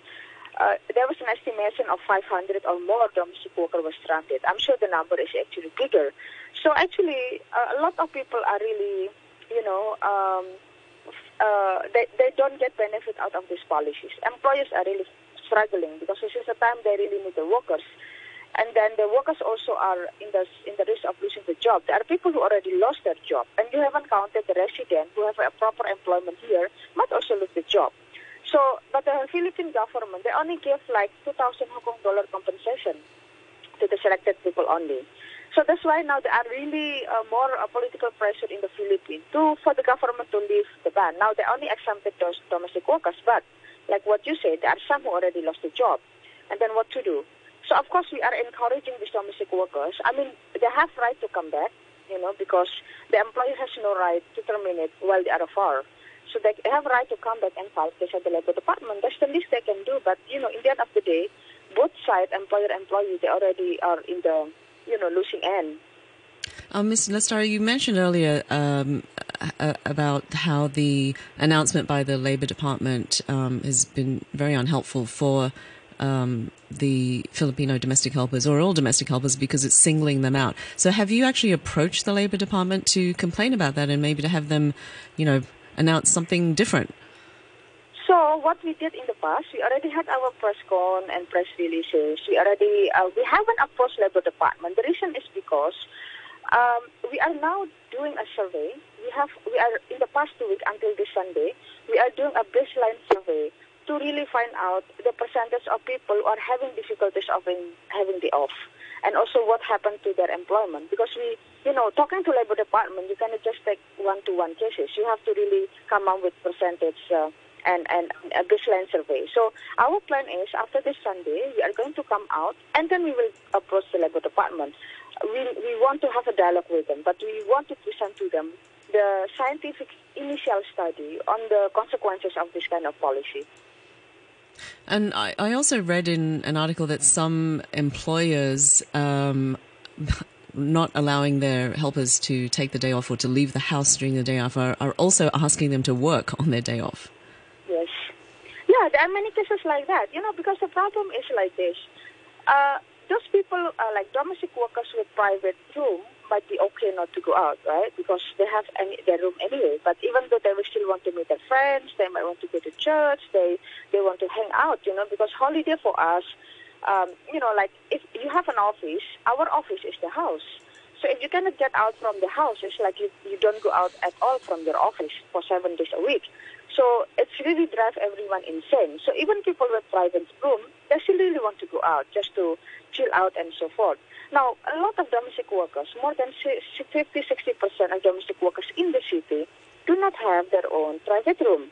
uh, there was an estimation of 500 or more domestic workers were stranded. I'm sure the number is actually bigger. So actually, uh, a lot of people are really, you know, um, uh, they they don't get benefit out of these policies. Employers are really struggling because this is the time they really need the workers. And then the workers also are in the in the risk of losing the job. There are people who already lost their job, and you haven't counted the resident who have a proper employment here might also lose the job. So, but the Philippine government, they only give like 2,000 Hong Kong dollar compensation to the selected people only. So that's why now there are really uh, more uh, political pressure in the Philippines to for the government to leave the ban. Now they only exempted those domestic workers, but like what you said, there are some who already lost their job, and then what to do? So of course we are encouraging these domestic workers. I mean, they have right to come back, you know, because the employer has no right to terminate while they are afar. So they have right to come back and fight this at the labor department. That's the least they can do. But you know, in the end of the day, both sides, employer and employee, they already are in the you know, losing end. Um, Ms. Lestari, you mentioned earlier um, uh, about how the announcement by the Labour Department um, has been very unhelpful for um, the Filipino domestic helpers or all domestic helpers because it's singling them out. So, have you actually approached the Labour Department to complain about that and maybe to have them, you know, announce something different? So what we did in the past, we already had our press con and press releases. We already uh, we haven't approached Labor Department. The reason is because um, we are now doing a survey. We have we are in the past two weeks until this Sunday, we are doing a baseline survey to really find out the percentage of people who are having difficulties of in, having the off, and also what happened to their employment. Because we, you know, talking to Labor Department, you cannot just take one-to-one cases. You have to really come up with percentage. Uh, and, and a baseline survey. So our plan is after this Sunday, we are going to come out and then we will approach the Labor Department. We, we want to have a dialogue with them, but we want to present to them the scientific initial study on the consequences of this kind of policy. And I, I also read in an article that some employers um, not allowing their helpers to take the day off or to leave the house during the day off are, are also asking them to work on their day off. Yeah, there are many cases like that. You know, because the problem is like this. Uh, those people, uh, like domestic workers with private room, might be okay not to go out, right? Because they have any, their room anyway. But even though they still want to meet their friends, they might want to go to church, they they want to hang out, you know, because holiday for us, um, you know, like if you have an office, our office is the house. So if you cannot get out from the house, it's like you, you don't go out at all from your office for seven days a week. So it's really drive everyone insane. So even people with private room, they still really want to go out just to chill out and so forth. Now, a lot of domestic workers, more than 50, 60% of domestic workers in the city, do not have their own private room.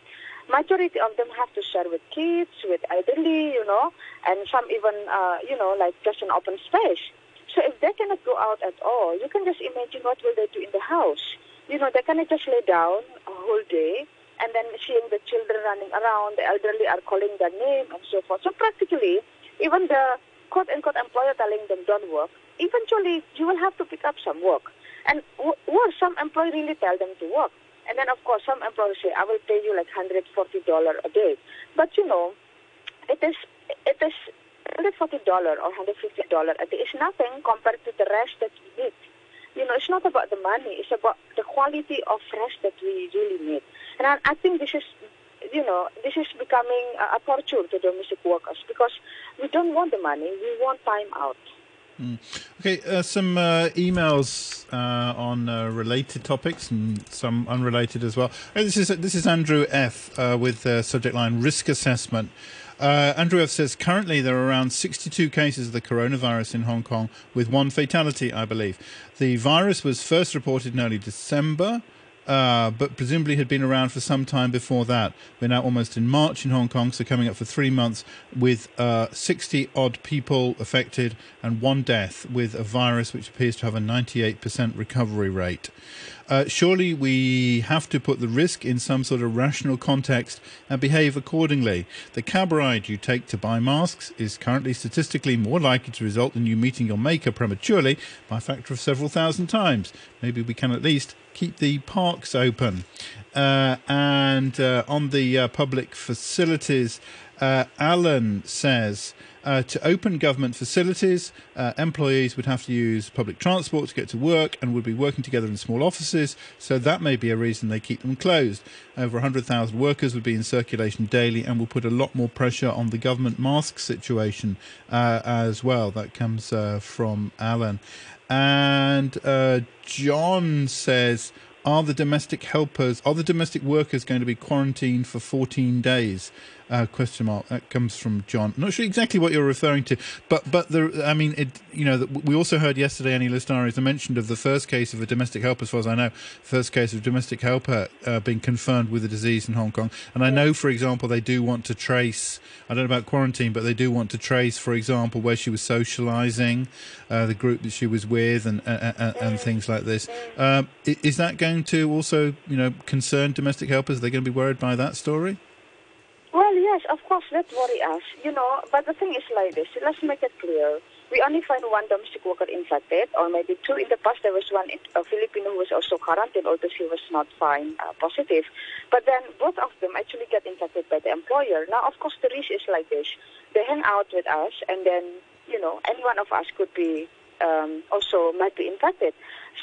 Majority of them have to share with kids, with elderly, you know, and some even, uh, you know, like just an open space. So if they cannot go out at all, you can just imagine what will they do in the house. You know, they cannot just lay down a whole day and then seeing the children running around, the elderly are calling their name and so forth. So practically, even the quote-unquote employer telling them don't work, eventually you will have to pick up some work. And worse, some employer really tell them to work. And then, of course, some employers say, I will pay you like $140 a day. But, you know, it is, it is $140 or $150 a day. It's nothing compared to the rest that we need. You know, it's not about the money. It's about the quality of rest that we really need. And I, I think this is, you know, this is becoming a, torture to domestic workers because we don't want the money, we want time out. Mm. Okay, uh, some uh, emails uh, on uh, related topics and some unrelated as well. Uh, this is this is Andrew F uh, with the subject line risk assessment. Andrew F says currently there are around 62 cases of the coronavirus in Hong Kong, with one fatality, I believe. The virus was first reported in early December uh, but presumably had been around for some time before that. We're now almost in March in Hong Kong, so coming up for three months with uh, 60 odd people affected and one death with a virus which appears to have a 98% recovery rate. Uh, surely we have to put the risk in some sort of rational context and behave accordingly. The cab ride you take to buy masks is currently statistically more likely to result in you meeting your maker prematurely by a factor of several thousand times. Maybe we can at least keep the parks open. Uh, and uh, on the uh, public facilities, uh, Alan says uh, to open government facilities, uh, employees would have to use public transport to get to work and would be working together in small offices, so that may be a reason they keep them closed. Over 100,000 workers would be in circulation daily and will put a lot more pressure on the government mask situation uh, as well. That comes uh, from Alan. And uh, John says, are the domestic helpers, are the domestic workers going to be quarantined for 14 days? Uh, question mark. That comes from John. Not sure exactly what you're referring to, but but I mean, it, you know, we also heard yesterday Eni Lestari mentioned of the first case of a domestic helper, as far as I know, first case of domestic helper uh, being confirmed with the disease in Hong Kong. And I know, for example, they do want to trace. I don't know about quarantine, but they do want to trace, for example, where she was socialising, uh, the group that she was with, and and, and things like this. Um, is that going to also, you know, concern domestic helpers? Are they going to be worried by that story? Well, yes, of course, that worry us, you know. But the thing is like this. Let's make it clear. We only find one domestic worker infected, or maybe two. In the past, there was one a Filipino who was also quarantined, although she was not fine uh, positive. But then both of them actually get infected by the employer. Now, of course, the risk is like this. They hang out with us, and then, you know, any one of us could be um, also might be infected.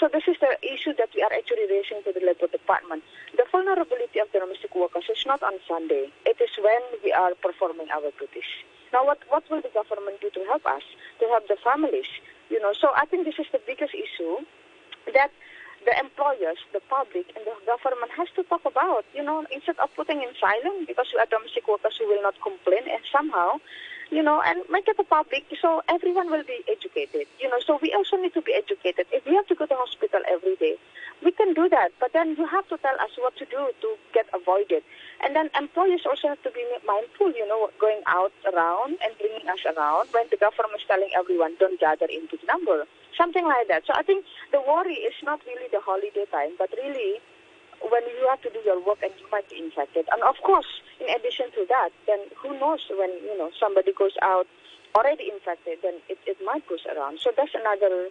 So this is the issue that we are actually raising to the Labour Department. The vulnerability of the domestic workers is not on Sunday. It is when we are performing our duties. Now, what, what will the government do to help us, to help the families? You know, so I think this is the biggest issue that the employers, the public, and the government has to talk about. You know, instead of putting in silence because we are domestic workers who will not complain, and somehow you know, and make it a public so everyone will be educated. You know, so we also need to be educated. If we have to go to hospital every day, we can do that. But then you have to tell us what to do to get avoided. And then employers also have to be mindful, you know, going out around and bringing us around when the government is telling everyone don't gather in big number. Something like that. So I think the worry is not really the holiday time, but really when you have to do your work and you might be infected. And of course, in addition to that, then who knows when you know somebody goes out already infected, then it, it might goes around. So that's another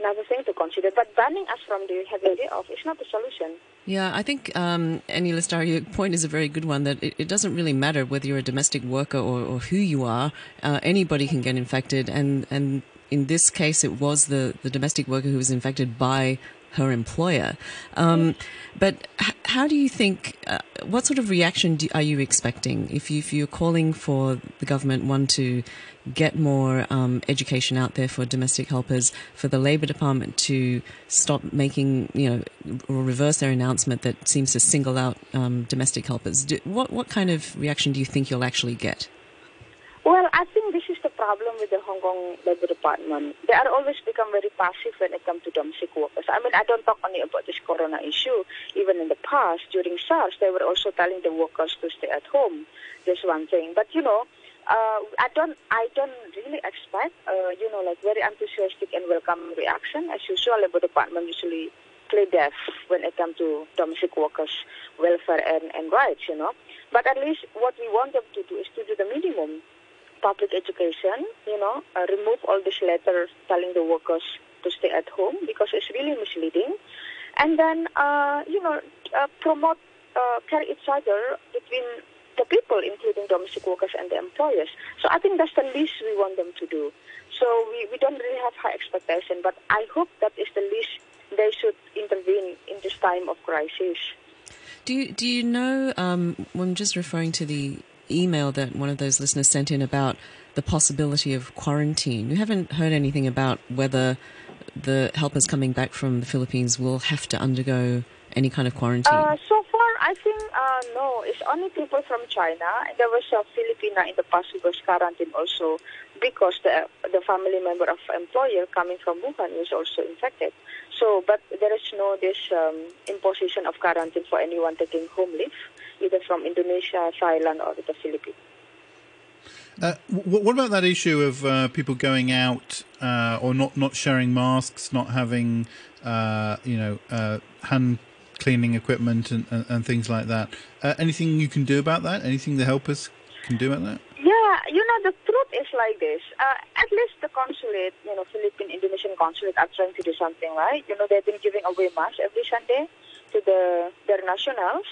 another thing to consider. But banning us from the having day off is not the solution. Yeah, I think, um, Eni Lestari, your point is a very good one that it, it, doesn't really matter whether you're a domestic worker or, or who you are. Uh, anybody can get infected. And, and in this case, it was the, the domestic worker who was infected by her employer. Um, but h- how do you think? Uh, what sort of reaction do, are you expecting if, you, if you're calling for the government one to get more um, education out there for domestic helpers, for the Labour Department to stop making you know or reverse their announcement that seems to single out um, domestic helpers? Do, what what kind of reaction do you think you'll actually get? Well, I think this is the problem with the Hong Kong Labour Department. They are always become very passive when it comes to domestic workers. I mean, I don't talk only about this corona issue. Even in the past, during SARS, they were also telling the workers to stay at home. That's one thing. But, you know, uh, I don't, I don't really expect, uh, you know, like very enthusiastic and welcome reaction. As usual, Labour Department usually play deaf when it comes to domestic workers' welfare and, and rights, you know. But at least what we want them to do is to do the minimum public education, you know, uh, remove all these letters telling the workers to stay at home because it's really misleading. And then, uh, you know, uh, promote uh, care each other between the people, including domestic workers and the employers. So I think that's the least we want them to do. So we, we don't really have high expectation, but I hope that is the least they should intervene in this time of crisis. Do you, do you know, um, I'm just referring to the email that one of those listeners sent in about the possibility of quarantine. We haven't heard anything about whether the helpers coming back from the Philippines will have to undergo any kind of quarantine. Uh, so far, I think uh, no. It's only people from China. There was a Filipina in the past who was quarantined also because the the family member of employer coming from Wuhan was also infected. So, but there is no this um, imposition of quarantine for anyone taking home leave either from Indonesia, Thailand, or the Philippines. Uh, what about that issue of uh, people going out uh, or not, not sharing masks, not having uh, you know uh, hand cleaning equipment and, and, and things like that? Uh, anything you can do about that? Anything the helpers can do about that? Yeah, you know the truth is like this. at least the consulate, you know, Philippine Indonesian consulate are trying to do something, right? You know, they've been giving away masks every Sunday to the their nationals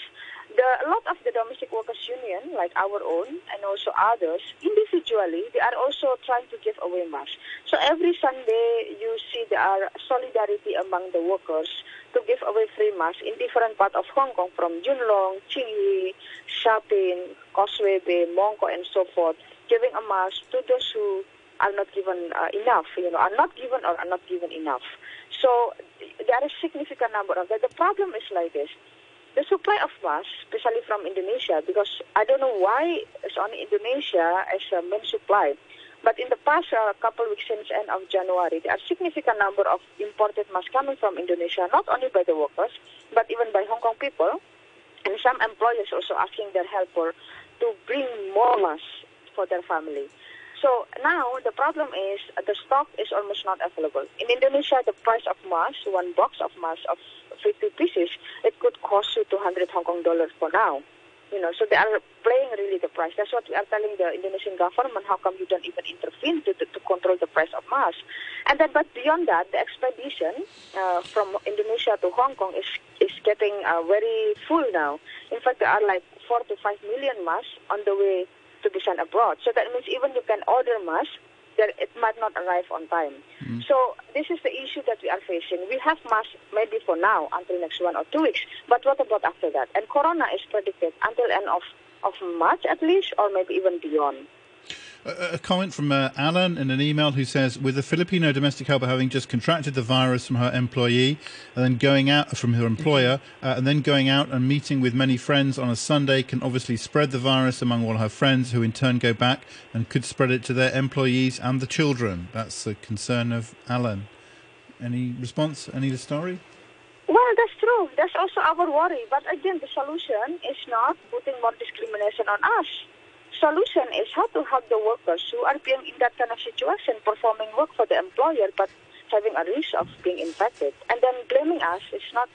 the, a lot of the domestic workers union, like our own and also others, individually, they are also trying to give away masks. So every Sunday, you see there are solidarity among the workers to give away free masks in different parts of Hong Kong, from Yuen Long, Tsing Yi, Sha Tin, Causeway Bay, Mong Kok, and so forth, giving a mask to those who are not given uh, enough, you know, are not given or are not given enough. So there is a significant number of that. The problem is like this the supply of masks, especially from Indonesia, because I don't know why it's only Indonesia as a main supply. But in the past uh, couple of weeks since end of January, there are significant number of imported masks coming from Indonesia, not only by the workers, but even by Hong Kong people. And some employers also asking their helper to bring more masks for their family. So now the problem is the stock is almost not available. In Indonesia, the price of masks, one box of masks of 50 pieces, it could cost you 200 Hong Kong dollars for now. You know, so they are playing really the price. That's what we are telling the Indonesian government. How come you don't even intervene to, to, to control the price of mass? And then, but beyond that, the expedition uh, from Indonesia to Hong Kong is is getting uh, very full now. In fact, there are like four to five million masks on the way to be sent abroad. So that means even you can order masks, that it might not arrive on time. Mm. So this is the issue that we are facing. We have masks maybe for now until next one or two weeks, but what about after that? And Corona is predicted until end of of March at least, or maybe even beyond. A, comment from uh, Alan in an email who says, with a Filipino domestic helper having just contracted the virus from her employee, and then going out from her employer, uh, and then going out and meeting with many friends on a Sunday, can obviously spread the virus among all her friends, who in turn go back and could spread it to their employees and the children. That's the concern of Alan. Any response? Any story? Well, that's true. That's also our worry. But again, the solution is not putting more discrimination on us. Solution is how to help the workers who are being in that kind of situation, performing work for the employer, but having a risk of being infected, and then blaming us is not.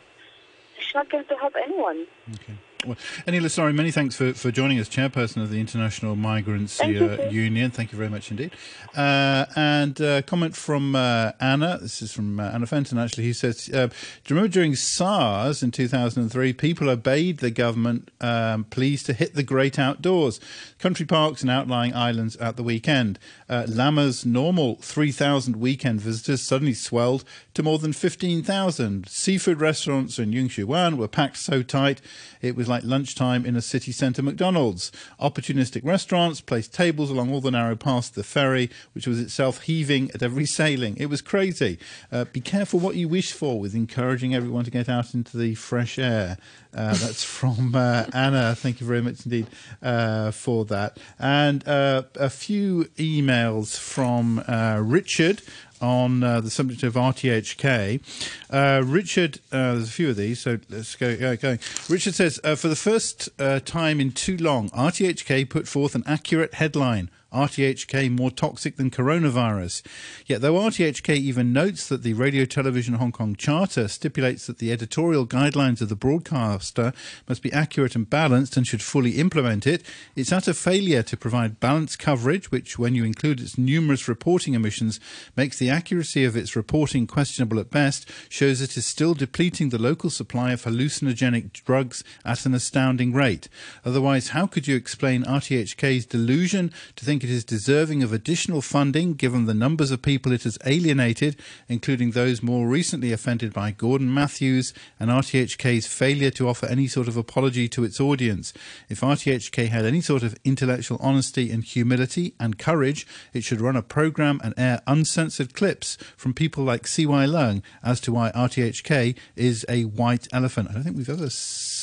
It's not going to help anyone. Okay. Anila, sorry, many thanks for, for joining us, Chairperson of the International Migrants uh. Union. Thank you very much indeed. Uh, and uh, comment from uh, Anna. This is from uh, Anna Fenton, actually. He says, uh, Do you remember during SARS in 2003, people obeyed the government um, pleas to hit the great outdoors, country parks and outlying islands at the weekend. Uh, Lamma's normal 3,000 weekend visitors suddenly swelled to more than 15,000. Seafood restaurants in Yung Wan were packed so tight it was like lunchtime in a city centre McDonald's. Opportunistic restaurants placed tables along all the narrow paths to the ferry, which was itself heaving at every sailing. It was crazy. Uh, be careful what you wish for with encouraging everyone to get out into the fresh air. Uh, that's from uh, Anna. Thank you very much indeed uh, for that. And uh, a few emails from uh, Richard on uh, the subject of RTHK. Uh, Richard, uh, there's a few of these, so let's go uh, going. Richard says, uh, for the first uh, time in too long, RTHK put forth an accurate headline. RTHK more toxic than coronavirus. Yet, though RTHK even notes that the Radio Television Hong Kong Charter stipulates that the editorial guidelines of the broadcaster must be accurate and balanced and should fully implement it, its utter failure to provide balanced coverage, which, when you include its numerous reporting omissions, makes the accuracy of its reporting questionable at best, shows it is still depleting the local supply of hallucinogenic drugs at an astounding rate. Otherwise, how could you explain RTHK's delusion to think it is deserving of additional funding given the numbers of people it has alienated, including those more recently offended by Gordon Matthews and RTHK's failure to offer any sort of apology to its audience? If RTHK had any sort of intellectual honesty and humility and courage, it should run a program and air uncensored clips from people like CY Leung as to why RTHK is a white elephant. I don't think we've ever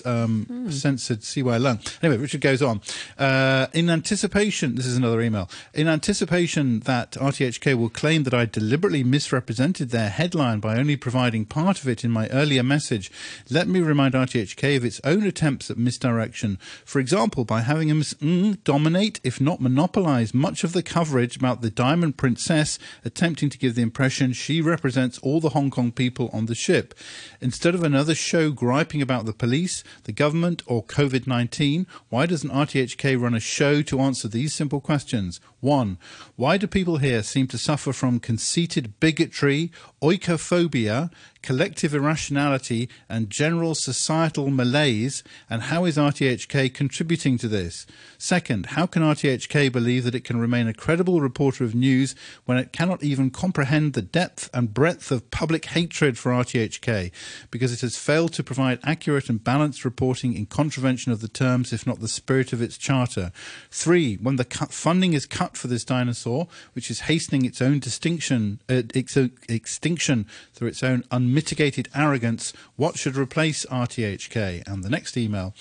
um, censored CY Leung. Anyway, Richard goes on. Uh, in anticipation, this is another email. In anticipation that RTHK will claim that I deliberately misrepresented their headline by only providing part of it in my earlier message, let me remind RTHK of its own attempts at misdirection. For example, by having Ms. Ng mm, dominate, if not monopolize, much of the coverage about the Diamond Princess, attempting to give the impression she represents all the Hong Kong people on the ship. Instead of another show griping about the police, the government, or COVID 19, why doesn't RTHK run a show to answer these simple questions? One, why do people here seem to suffer from conceited bigotry, oikophobia, collective irrationality, and general societal malaise? And how is RTHK contributing to this? Second, how can RTHK believe that it can remain a credible reporter of news when it cannot even comprehend the depth and breadth of public hatred for RTHK because it has failed to provide accurate and balanced reporting in contravention of the terms, if not the spirit of its charter? Three, when the funding is cut for this dinosaur, which is hastening its own distinction, uh, extinction through its own unmitigated arrogance. What should replace RTHK? And the next email.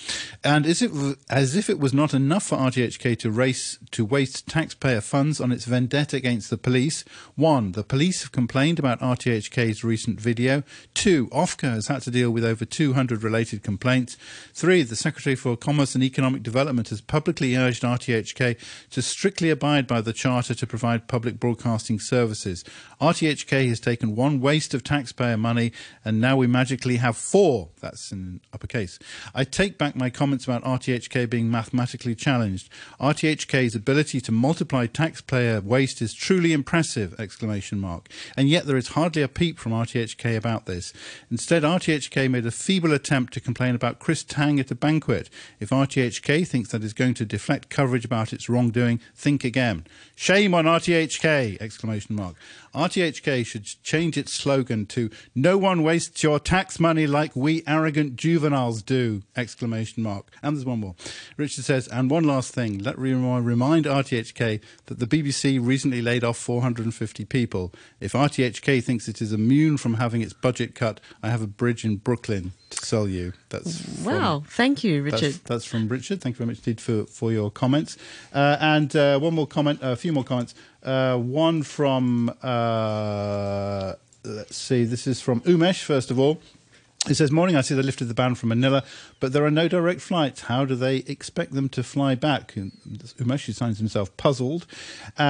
And is it as if it was not enough for RTHK to race to waste taxpayer funds on its vendetta against the police? One, the police have complained about RTHK's recent video. Two, Ofca has had to deal with over 200 related complaints. Three, the Secretary for Commerce and Economic Development has publicly urged RTHK to strictly abide by the Charter to provide public broadcasting services. RTHK has taken one waste of taxpayer money, and now we magically have four. That's in uppercase. I take back my comments about RTHK being mathematically challenged. RTHK's ability to multiply taxpayer waste is truly impressive! Exclamation mark. And yet there is hardly a peep from RTHK about this. Instead, RTHK made a feeble attempt to complain about Chris Tang at a banquet. If RTHK thinks that is going to deflect coverage about its wrongdoing, think again. Shame on RTHK! Exclamation mark. RTHK should change its slogan to "No one wastes your tax money like we arrogant juveniles do!" Exclamation mark. And there's one more. Richard says, and one last thing. Let me remind RTHK that the BBC recently laid off 450 people. If RTHK thinks it is immune from having its budget cut, I have a bridge in Brooklyn to sell you. That's from, wow. Thank you, Richard. That's, that's, from Richard. Thank you very much indeed for for your comments. Uh, and uh, one more comment. A few more comments. Uh, one from, uh, let's see, this is from Umesh, first of all. It says, Morning, I see they lifted the ban from Manila, but there are no direct flights. How do they expect them to fly back? Umesh signs himself puzzled. Uh,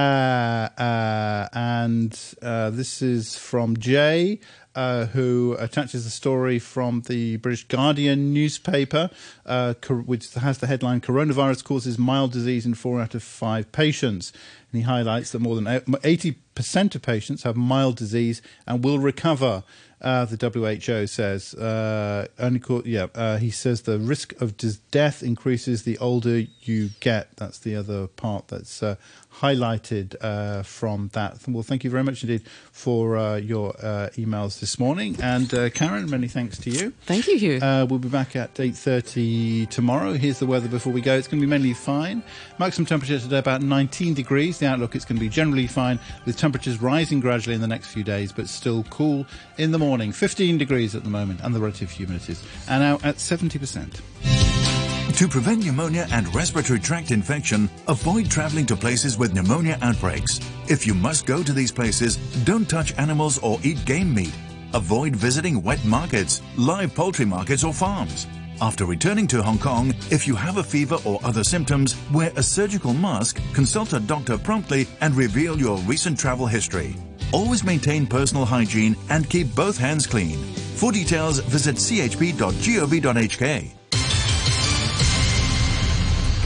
uh, and uh, this is from Jay. Uh, who attaches a story from the British Guardian newspaper, uh, which has the headline Coronavirus causes mild disease in four out of five patients. And he highlights that more than 80% of patients have mild disease and will recover. Uh, the WHO says, uh, only caught, yeah, uh, he says the risk of death increases the older you get. That's the other part that's uh, highlighted uh, from that. Well, thank you very much indeed for uh, your uh, emails this morning. And uh, Karen, many thanks to you. Thank you, Hugh. Uh, we'll be back at 8.30 tomorrow. Here's the weather before we go. It's going to be mainly fine. Maximum temperature today about 19 degrees. The outlook is going to be generally fine with temperatures rising gradually in the next few days, but still cool in the morning. 15 degrees at the moment and the relative humidities. And now at 70%. To prevent pneumonia and respiratory tract infection, avoid traveling to places with pneumonia outbreaks. If you must go to these places, don't touch animals or eat game meat. Avoid visiting wet markets, live poultry markets or farms. After returning to Hong Kong, if you have a fever or other symptoms, wear a surgical mask, consult a doctor promptly, and reveal your recent travel history. Always maintain personal hygiene and keep both hands clean. For details, visit chp.gov.hk.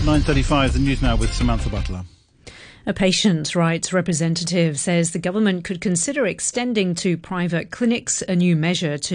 9.35, the news now with Samantha Butler. A patient rights representative says the government could consider extending to private clinics a new measure to